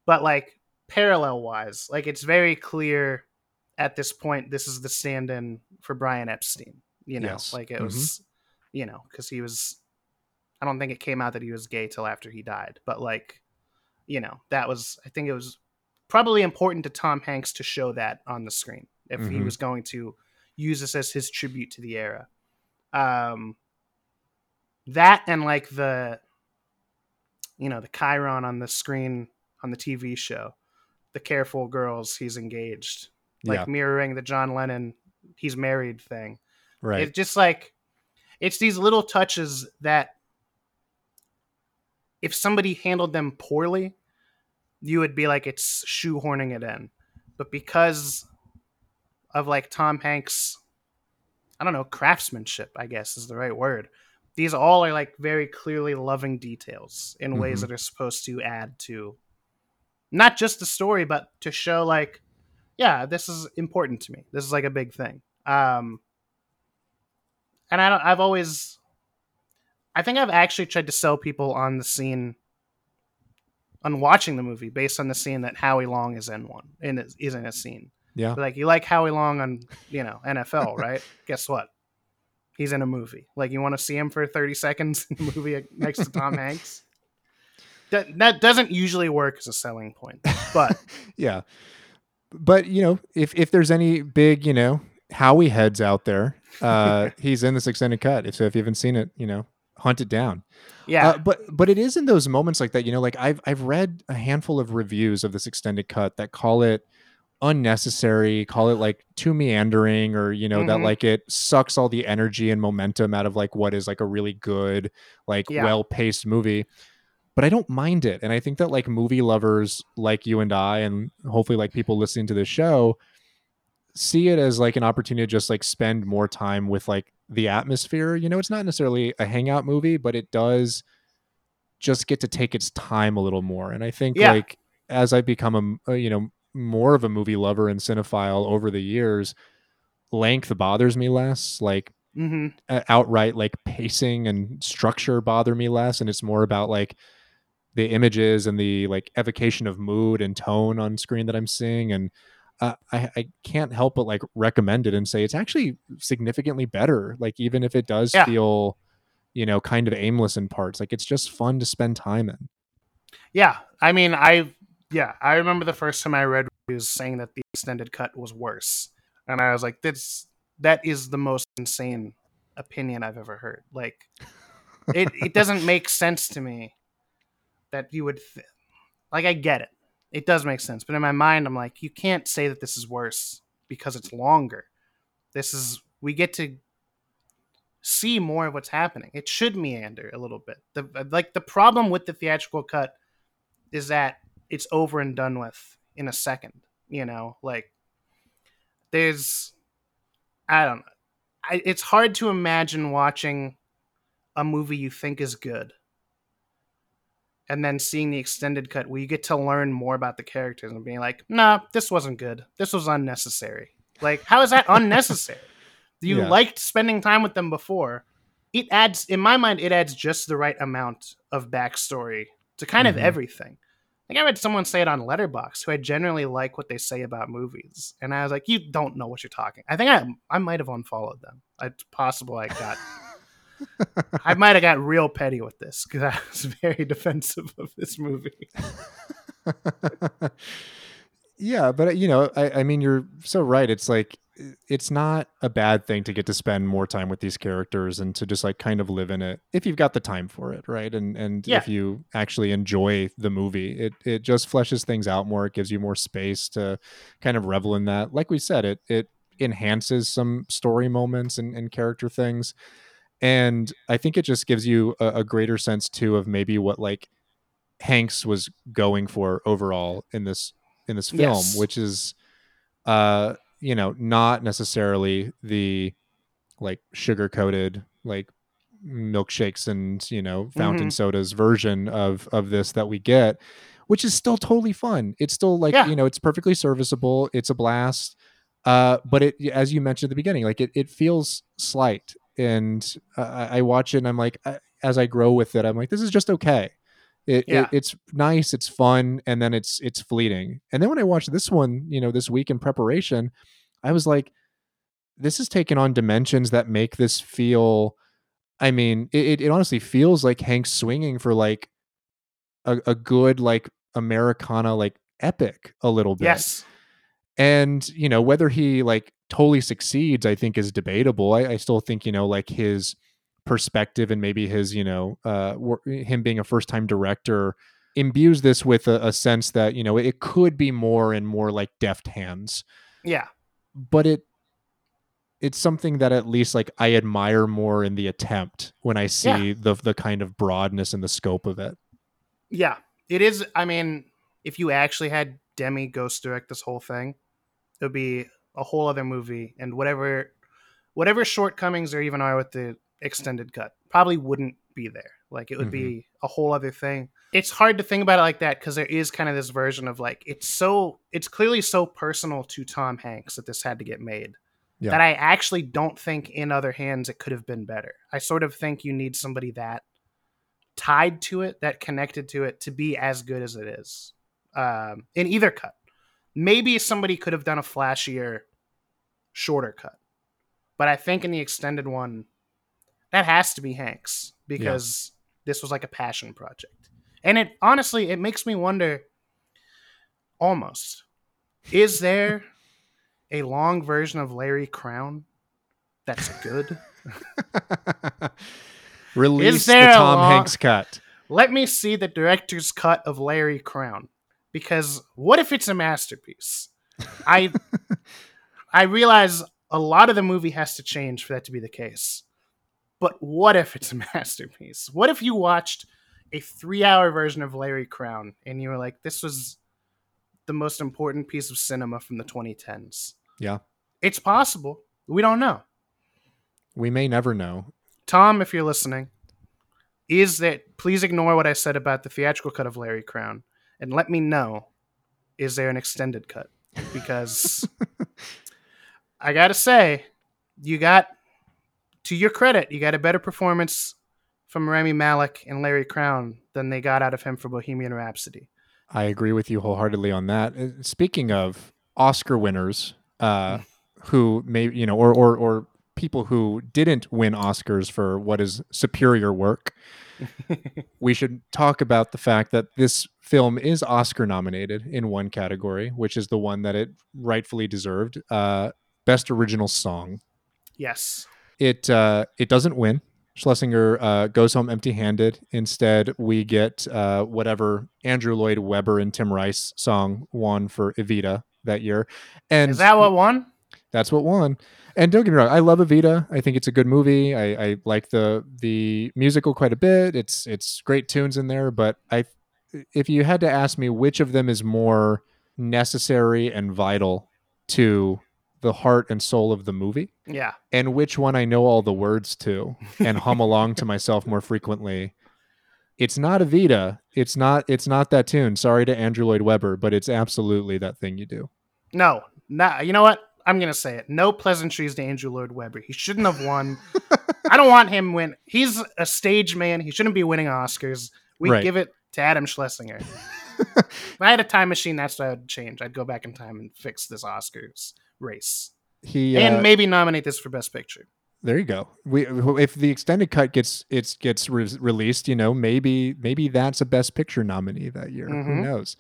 But like parallel wise, like it's very clear at this point this is the stand-in for Brian Epstein. You know, Yes. like it Mhm. was, you know, because he was. I don't think it came out that he was gay till after he died, but like, you know, that was. I think it was probably important to Tom Hanks to show that on the screen if he Mhm. was going to use this as his tribute to the era. Um, that and like the, you know, the chyron on the screen on the TV show, the careful girls, he's engaged, like Yeah. mirroring the John Lennon, he's married thing. right It's just like it's these little touches that if somebody handled them poorly, you would be like it's shoehorning it in. But because of like Tom Hanks, I don't know, craftsmanship, I guess is the right word. These all are like very clearly loving details in ways Mhm. that are supposed to add to not just the story, but to show like, yeah, this is important to me. This is like a big thing. Um, and I don't, I've always, I think I've actually tried to sell people on the scene, on watching the movie based on the scene that Howie Long is in one, in is in a scene. Yeah. Like you like Howie Long on, you know, NFL, right? Guess what? He's in a movie. Like you want to see him for thirty seconds in a movie next to Tom Hanks. That that doesn't usually work as a selling point, but yeah but you know if if there's any big you know howie heads out there uh he's in this extended cut if so if you haven't seen it you know hunt it down Yeah. Uh, but but it is in those moments like that you know like i've i've read a handful of reviews of this extended cut that call it unnecessary call it like too meandering or you know that Mhm. like it sucks all the energy and momentum out of like what is like a really good like Yeah. well paced movie but I don't mind it. And I think that like movie lovers like you and I, and hopefully like people listening to this show, see it as like an opportunity to just like spend more time with like the atmosphere. You know, it's not necessarily a hangout movie, but it does just get to take its time a little more. And I think Yeah. like as I've become a, a you know more of a movie lover and cinephile over the years, length bothers me less. Like Mhm. uh, outright like pacing and structure bother me less and it's more about like the images and the like evocation of mood and tone on screen that i'm seeing and uh, I, I can't help but like recommend it and say it's actually significantly better like even if it does Yeah. feel you know kind of aimless in parts like it's just fun to spend time in Yeah, I mean, I yeah, I remember the first time I read reviews saying that the extended cut was worse, and I was like, "That's that is the most insane opinion I've ever heard." Like, it it doesn't make sense to me that you would th- like I get it. It does make sense, but in my mind I'm like you can't say that this is worse because it's longer. This is we get to see more of what's happening. It should meander a little bit. The like the problem with the theatrical cut is that it's over and done with in a second, you know? Like there's I don't know. I, it's hard to imagine watching a movie you think is good and then seeing the extended cut where you get to learn more about the characters and being like, nah, this wasn't good. This was unnecessary. Like, how is that unnecessary? You Yeah. liked spending time with them before. It adds, in my mind, it adds just the right amount of backstory to kind Mhm. of everything. Like I read someone say it on Letterboxd who I generally like what they say about movies, and I was like, "You don't know what you're talking." I think I I might have unfollowed them. It's possible I got I might have got real petty with this because I was very defensive of this movie. yeah, but you know, I, I mean, you're so right. It's like i- it's not a bad thing to get to spend more time with these characters and to just like kind of live in it if you've got the time for it, right? And and Yeah. if you actually enjoy the movie, it it just fleshes things out more. It gives you more space to kind of revel in that. Like we said, it it enhances some story moments and, and character things. And I think it just gives you a, a greater sense too of maybe what like Hanks was going for overall in this in this film, Yes. which is uh you know not necessarily the like sugar coated like milkshakes and you know fountain Mhm. sodas version of of this that we get which is still totally fun. It's still like Yeah. you know it's perfectly serviceable. It's a blast. Uh but it as you mentioned at the beginning like it, it feels slight. And uh, I I watch it and I'm like I, as I grow with it I'm like this is just okay it, Yeah. it it's nice it's fun and then it's it's fleeting and then when I watched this one you know this week in preparation I was like this is taken on dimensions that make this feel I mean, it, it- honestly feels like Hank's swinging for like a, a good like Americana like epic a little bit. Yes. And you know, whether he like totally succeeds, I think is debatable. I, I still think, you know, like his perspective and maybe his, you know, uh him being a first time director imbues this with a, a sense that, you know, it could be more and more like deft hands Yeah. but it it's something that at least like I admire more in the attempt when I see Yeah. the the kind of broadness and the scope of it. Yeah. It is I mean, if you actually had Demme ghost direct this whole thing, it would be a whole other movie and whatever whatever shortcomings there even are with the extended cut probably wouldn't be there. Like it would be a whole other thing. It's hard to think about it like that because there is kind of this version of like it's so it's clearly so personal to Tom Hanks that this had to get made. Yeah. That I actually don't think in other hands it could have been better. I sort of think you need somebody that tied to it, that connected to it to be as good as it is. Um, in either cut. Maybe somebody could have done a flashier, shorter cut. But I think in the extended one, that has to be Hanks because this was like a passion project. And it honestly, it makes me wonder almost is there a long version of Larry Crowne that's good? Release the there a Tom long- Hanks cut. Let me see the director's cut of Larry Crowne. Because what if it's a masterpiece? I I realize a lot of the movie has to change for that to be the case. But what if it's a masterpiece? What if you watched a three hour version of Larry Crowne and you were like, this was the most important piece of cinema from the 2010s? Yeah. It's possible. We don't know. We may never know. Tom, if you're listening, is that please ignore what I said about the theatrical cut of Larry Crowne and let me know is there an extended cut? Because I gotta say, you got to your credit, you got a better performance from Rami Malek and Larry Crowne than they got out of him for Bohemian Rhapsody. I agree with you wholeheartedly on that. Uh, Speaking of Oscar winners, uh, who may you know, or or or people who didn't win Oscars for what is superior work, we should talk about the fact that this film is Oscar nominated in one category, which is the one that it rightfully deserved, uh, Best Original Song. Yes. It uh, it doesn't win. Schlesinger uh, goes home empty-handed. Instead, we get uh, whatever Andrew Lloyd Webber and Tim Rice song won for Evita that year, and Is that what won? that's what won. And don't get me wrong, I love Evita. I think it's a good movie. I, I like the the musical quite a bit. It's it's great tunes in there. But I, if you had to ask me which of them is more necessary and vital to the heart and soul of the movie, Yeah. and which one I know all the words to and hum along to myself more frequently, it's not Evita. It's not it's not that tune. Sorry to Andrew Lloyd Webber, but it's absolutely that thing you do. No, nah, you know what? I'm gonna say it. No pleasantries to Andrew Lloyd Webber. He shouldn't have won. I don't want him win. He's a stage man. He shouldn't be winning Oscars. We Right. give it to Adam Schlesinger. if I had a time machine, that's what I would change. I'd go back in time and fix this Oscars race, He and uh, maybe nominate this for Best Picture. There you go. We if the extended cut gets it's gets re- released, you know, maybe maybe that's a best picture nominee that year. Who Mhm. knows?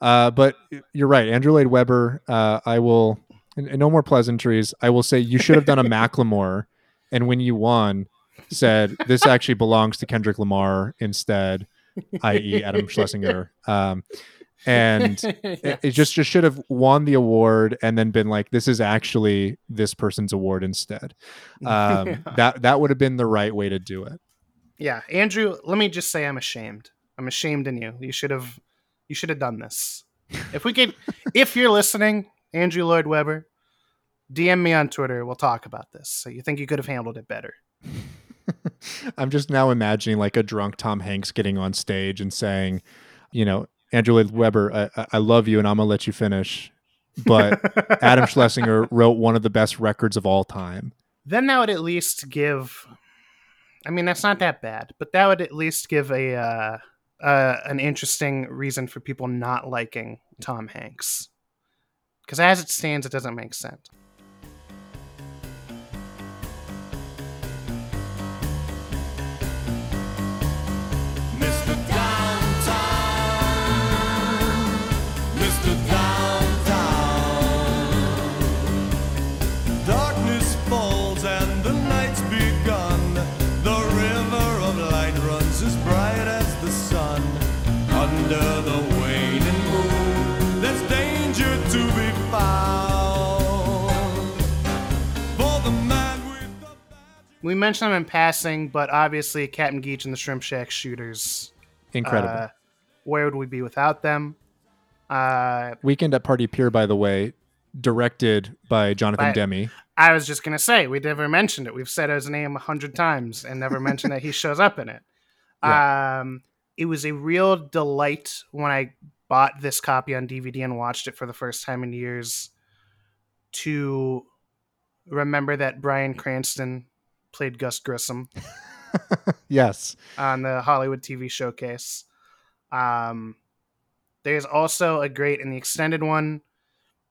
Uh, but you're right, Andrew Lloyd Webber. Uh, I will, and, and no more pleasantries. I will say you should have done a Macklemore, and when you won, said this actually belongs to Kendrick Lamar instead, i.e. Adam Schlesinger. Um, and it, it just just should have won the award and then been like this is actually this person's award instead um that that would have been the right way to do it Yeah, Andrew. Let me just say, I'm ashamed. I'm ashamed in you. You should have, you should have done this. If we could, if you're listening, Andrew Lloyd Webber, DM me on Twitter. We'll talk about this. So you think you could have handled it better? i'm just now imagining like a drunk tom hanks getting on stage and saying you know andrew lloyd webber I- I, love you and i'm gonna let you finish but adam schlesinger wrote one of the best records of all time Then that would at least give. I mean, that's not that bad, but that would at least give a uh, uh, an interesting reason for people not liking Tom Hanks. Because as it stands, it doesn't make sense. We mentioned them in passing, but obviously Captain Geech and the Shrimp Shack shooters. Incredible. uh, where would we be without them? Uh, weekend at party pier by the way directed by jonathan demme I was just gonna say we never mentioned it. We've said his name a hundred times and never mentioned that he shows up in it. Um, it was a real delight when I bought this copy on DVD and watched it for the first time in years to remember that Bryan Cranston played Gus Grissom yes on the Hollywood TV showcase. Um, there's also a great in the extended one.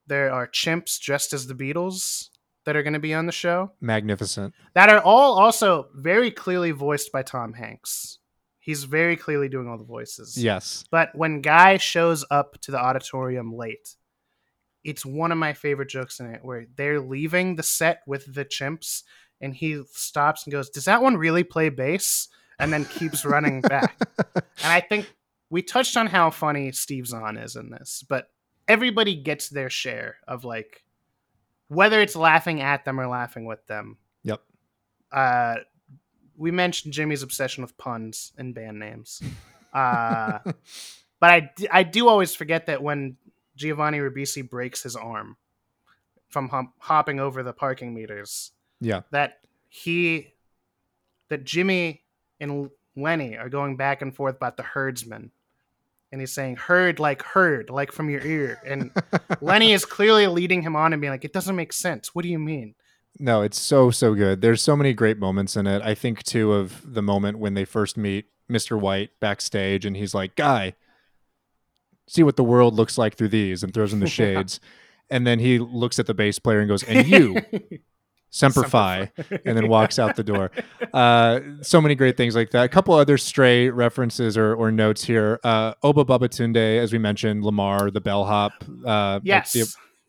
There are chimps dressed as the Beatles that are going to be on the show magnificent that are all also very clearly voiced by Tom Hanks. He's very clearly doing all the voices. yes But when Guy shows up to the auditorium late, it's one of my favorite jokes in it where they're leaving the set with the chimps and he stops and goes, Does that one really play bass? And then keeps running back. And I think we touched on how funny Steve Zahn is in this, but everybody gets their share of like whether it's laughing at them or laughing with them. Yep. Uh, we mentioned Jimmy's obsession with puns and band names. Uh, but I, I do always forget that when Giovanni Ribisi breaks his arm from hum- hopping over the parking meters, yeah that he, that Jimmy and Lenny are going back and forth about the herdsman. And he's saying herd like herd, like from your ear. And Lenny is clearly leading him on and being like, it doesn't make sense. What do you mean? No, it's so so good. There's so many great moments in it. I think too of the moment when they first meet Mr. White backstage and he's like, "Guy, see what the world looks like through these," and throws in the shades. and then he looks at the bass player and goes, "And you, Semper Fi," and then walks out the door. Uh, so many great things like that. A couple other stray references or, or notes here. Uh, Obba Babatundé, as we mentioned, Lamar, the bellhop. Uh, like Yes.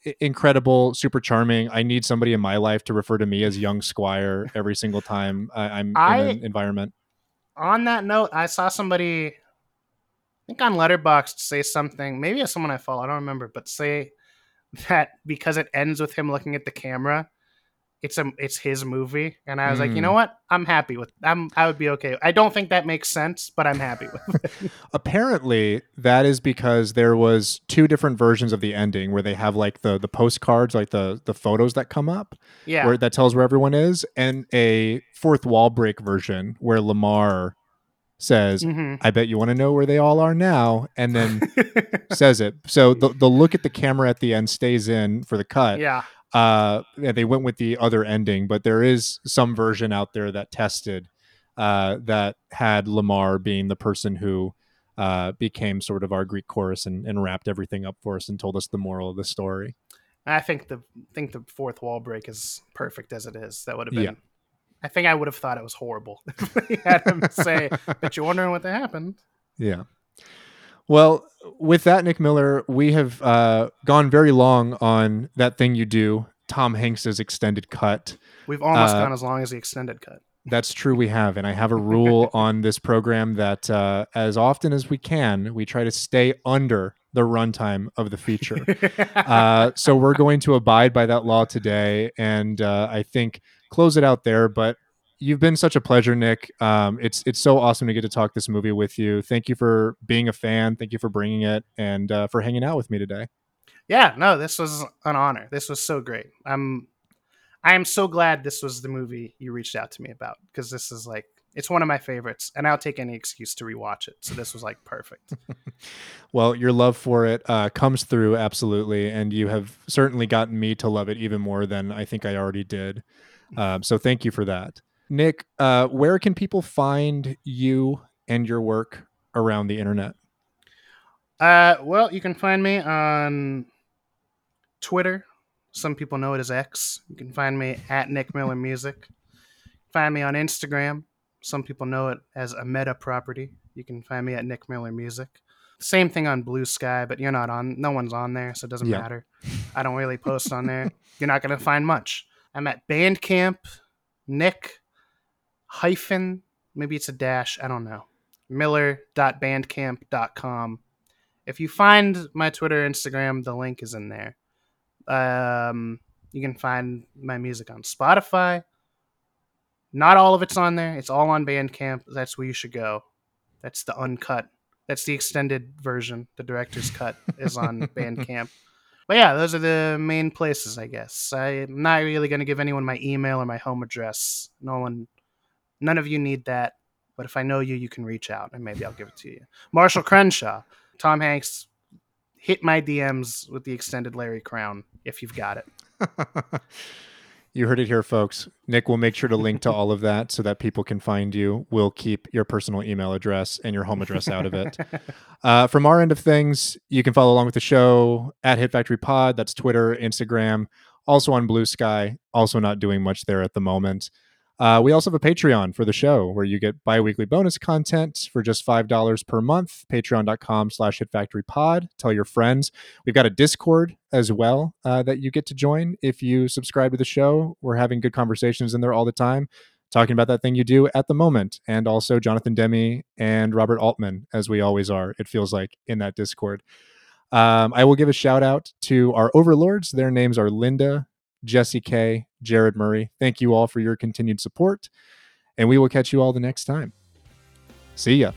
the incredible, super charming. I need somebody in my life to refer to me as young Squire every single time I, I'm I- in an environment. On that note, I saw somebody, I think on Letterboxd, say something. Maybe it's someone I follow. I don't remember, but say that because it ends with him looking at the camera, it's a it's his movie. And I was like, you know Mm. what? I'm happy with. I'm I would be okay. I don't think that makes sense, but I'm happy with. it. Apparently, that is because there was two different versions of the ending where they have like the the postcards, like the the photos that come up, Yeah. where that tells where everyone is, and a fourth wall break version where Lamar says, Mhm. "I bet you want to know where they all are now," and then says it. So the the look at the camera at the end stays in for the cut. Yeah. Uh, they went with the other ending, but there is some version out there that tested uh, that had Lamar being the person who uh, became sort of our Greek chorus and, and wrapped everything up for us and told us the moral of the story. I think the think the fourth wall break is perfect as it is. That would have been. Yeah. I think I would have thought it was horrible. if we had him say, "But you're wondering what that happened." Yeah. Well, with that, Nick Miller, we have uh, gone very long on that thing you do, Tom Hanks's extended cut. We've almost Uh, gone as long as the extended cut. That's true. We have, and I have a rule on this program that uh, as often as we can, we try to stay under the runtime of the feature. uh, so we're going to abide by that law today, and uh, I think close it out there. But you've been such a pleasure, Nick. Um, it's it's so awesome to get to talk this movie with you. Thank you for being a fan. Thank you for bringing it, and uh, for hanging out with me today. Yeah, no, this was an honor. This was so great. I'm I am so glad this was the movie you reached out to me about because this is like it's one of my favorites, and I'll take any excuse to rewatch it. So this was like perfect. Well, your love for it uh, comes through absolutely, and you have certainly gotten me to love it even more than I think I already did. Um, so thank you for that, Nick. Uh, where can people find you and your work around the internet? Uh, well, you can find me on Twitter. Some people know it as X. You can find me at Nick Miller Music. Find me on Instagram. Some people know it as a meta property. You can find me at Nick Miller Music. Same thing on Blue Sky, but you're not on. No one's on there, so it doesn't Yeah. matter. I don't really post on there. You're not gonna find much. I'm at Bandcamp, Nick hyphen maybe it's a dash. I don't know. Miller.bandcamp.com. If you find my Twitter, Instagram, the link is in there. Um, you can find my music on Spotify. Not all of it's on there. It's all on Bandcamp. That's where you should go. That's the uncut. That's the extended version. The director's cut is on Bandcamp. But yeah, those are the main places, I guess. I'm not really going to give anyone my email or my home address. No one, none of you need that. But if I know you, you can reach out and maybe I'll give it to you. Marshall Crenshaw, Tom Hanks, hit my DMs with the extended Larry Crowne if you've got it. You heard it here, folks. Nick will make sure to link to all of that so that people can find you. We'll keep your personal email address and your home address out of it. Uh, from our end of things, you can follow along with the show at Hit Factory Pod. That's Twitter, Instagram, also on Blue Sky. Also not doing much there at the moment. Uh, we also have a Patreon for the show where you get bi-weekly bonus content for just $5 per month. Patreon.com slash Hit Factory Pod. Tell your friends. We've got a Discord as well uh, that you get to join if you subscribe to the show. We're having good conversations in there all the time, talking about that thing you do at the moment. And also Jonathan Demme and Robert Altman, as we always are, it feels like, in that Discord. Um, I will give a shout out to our overlords. Their names are Linda, Jesse K, Jared Murray. Thank you all for your continued support. And we will catch you all the next time. See ya.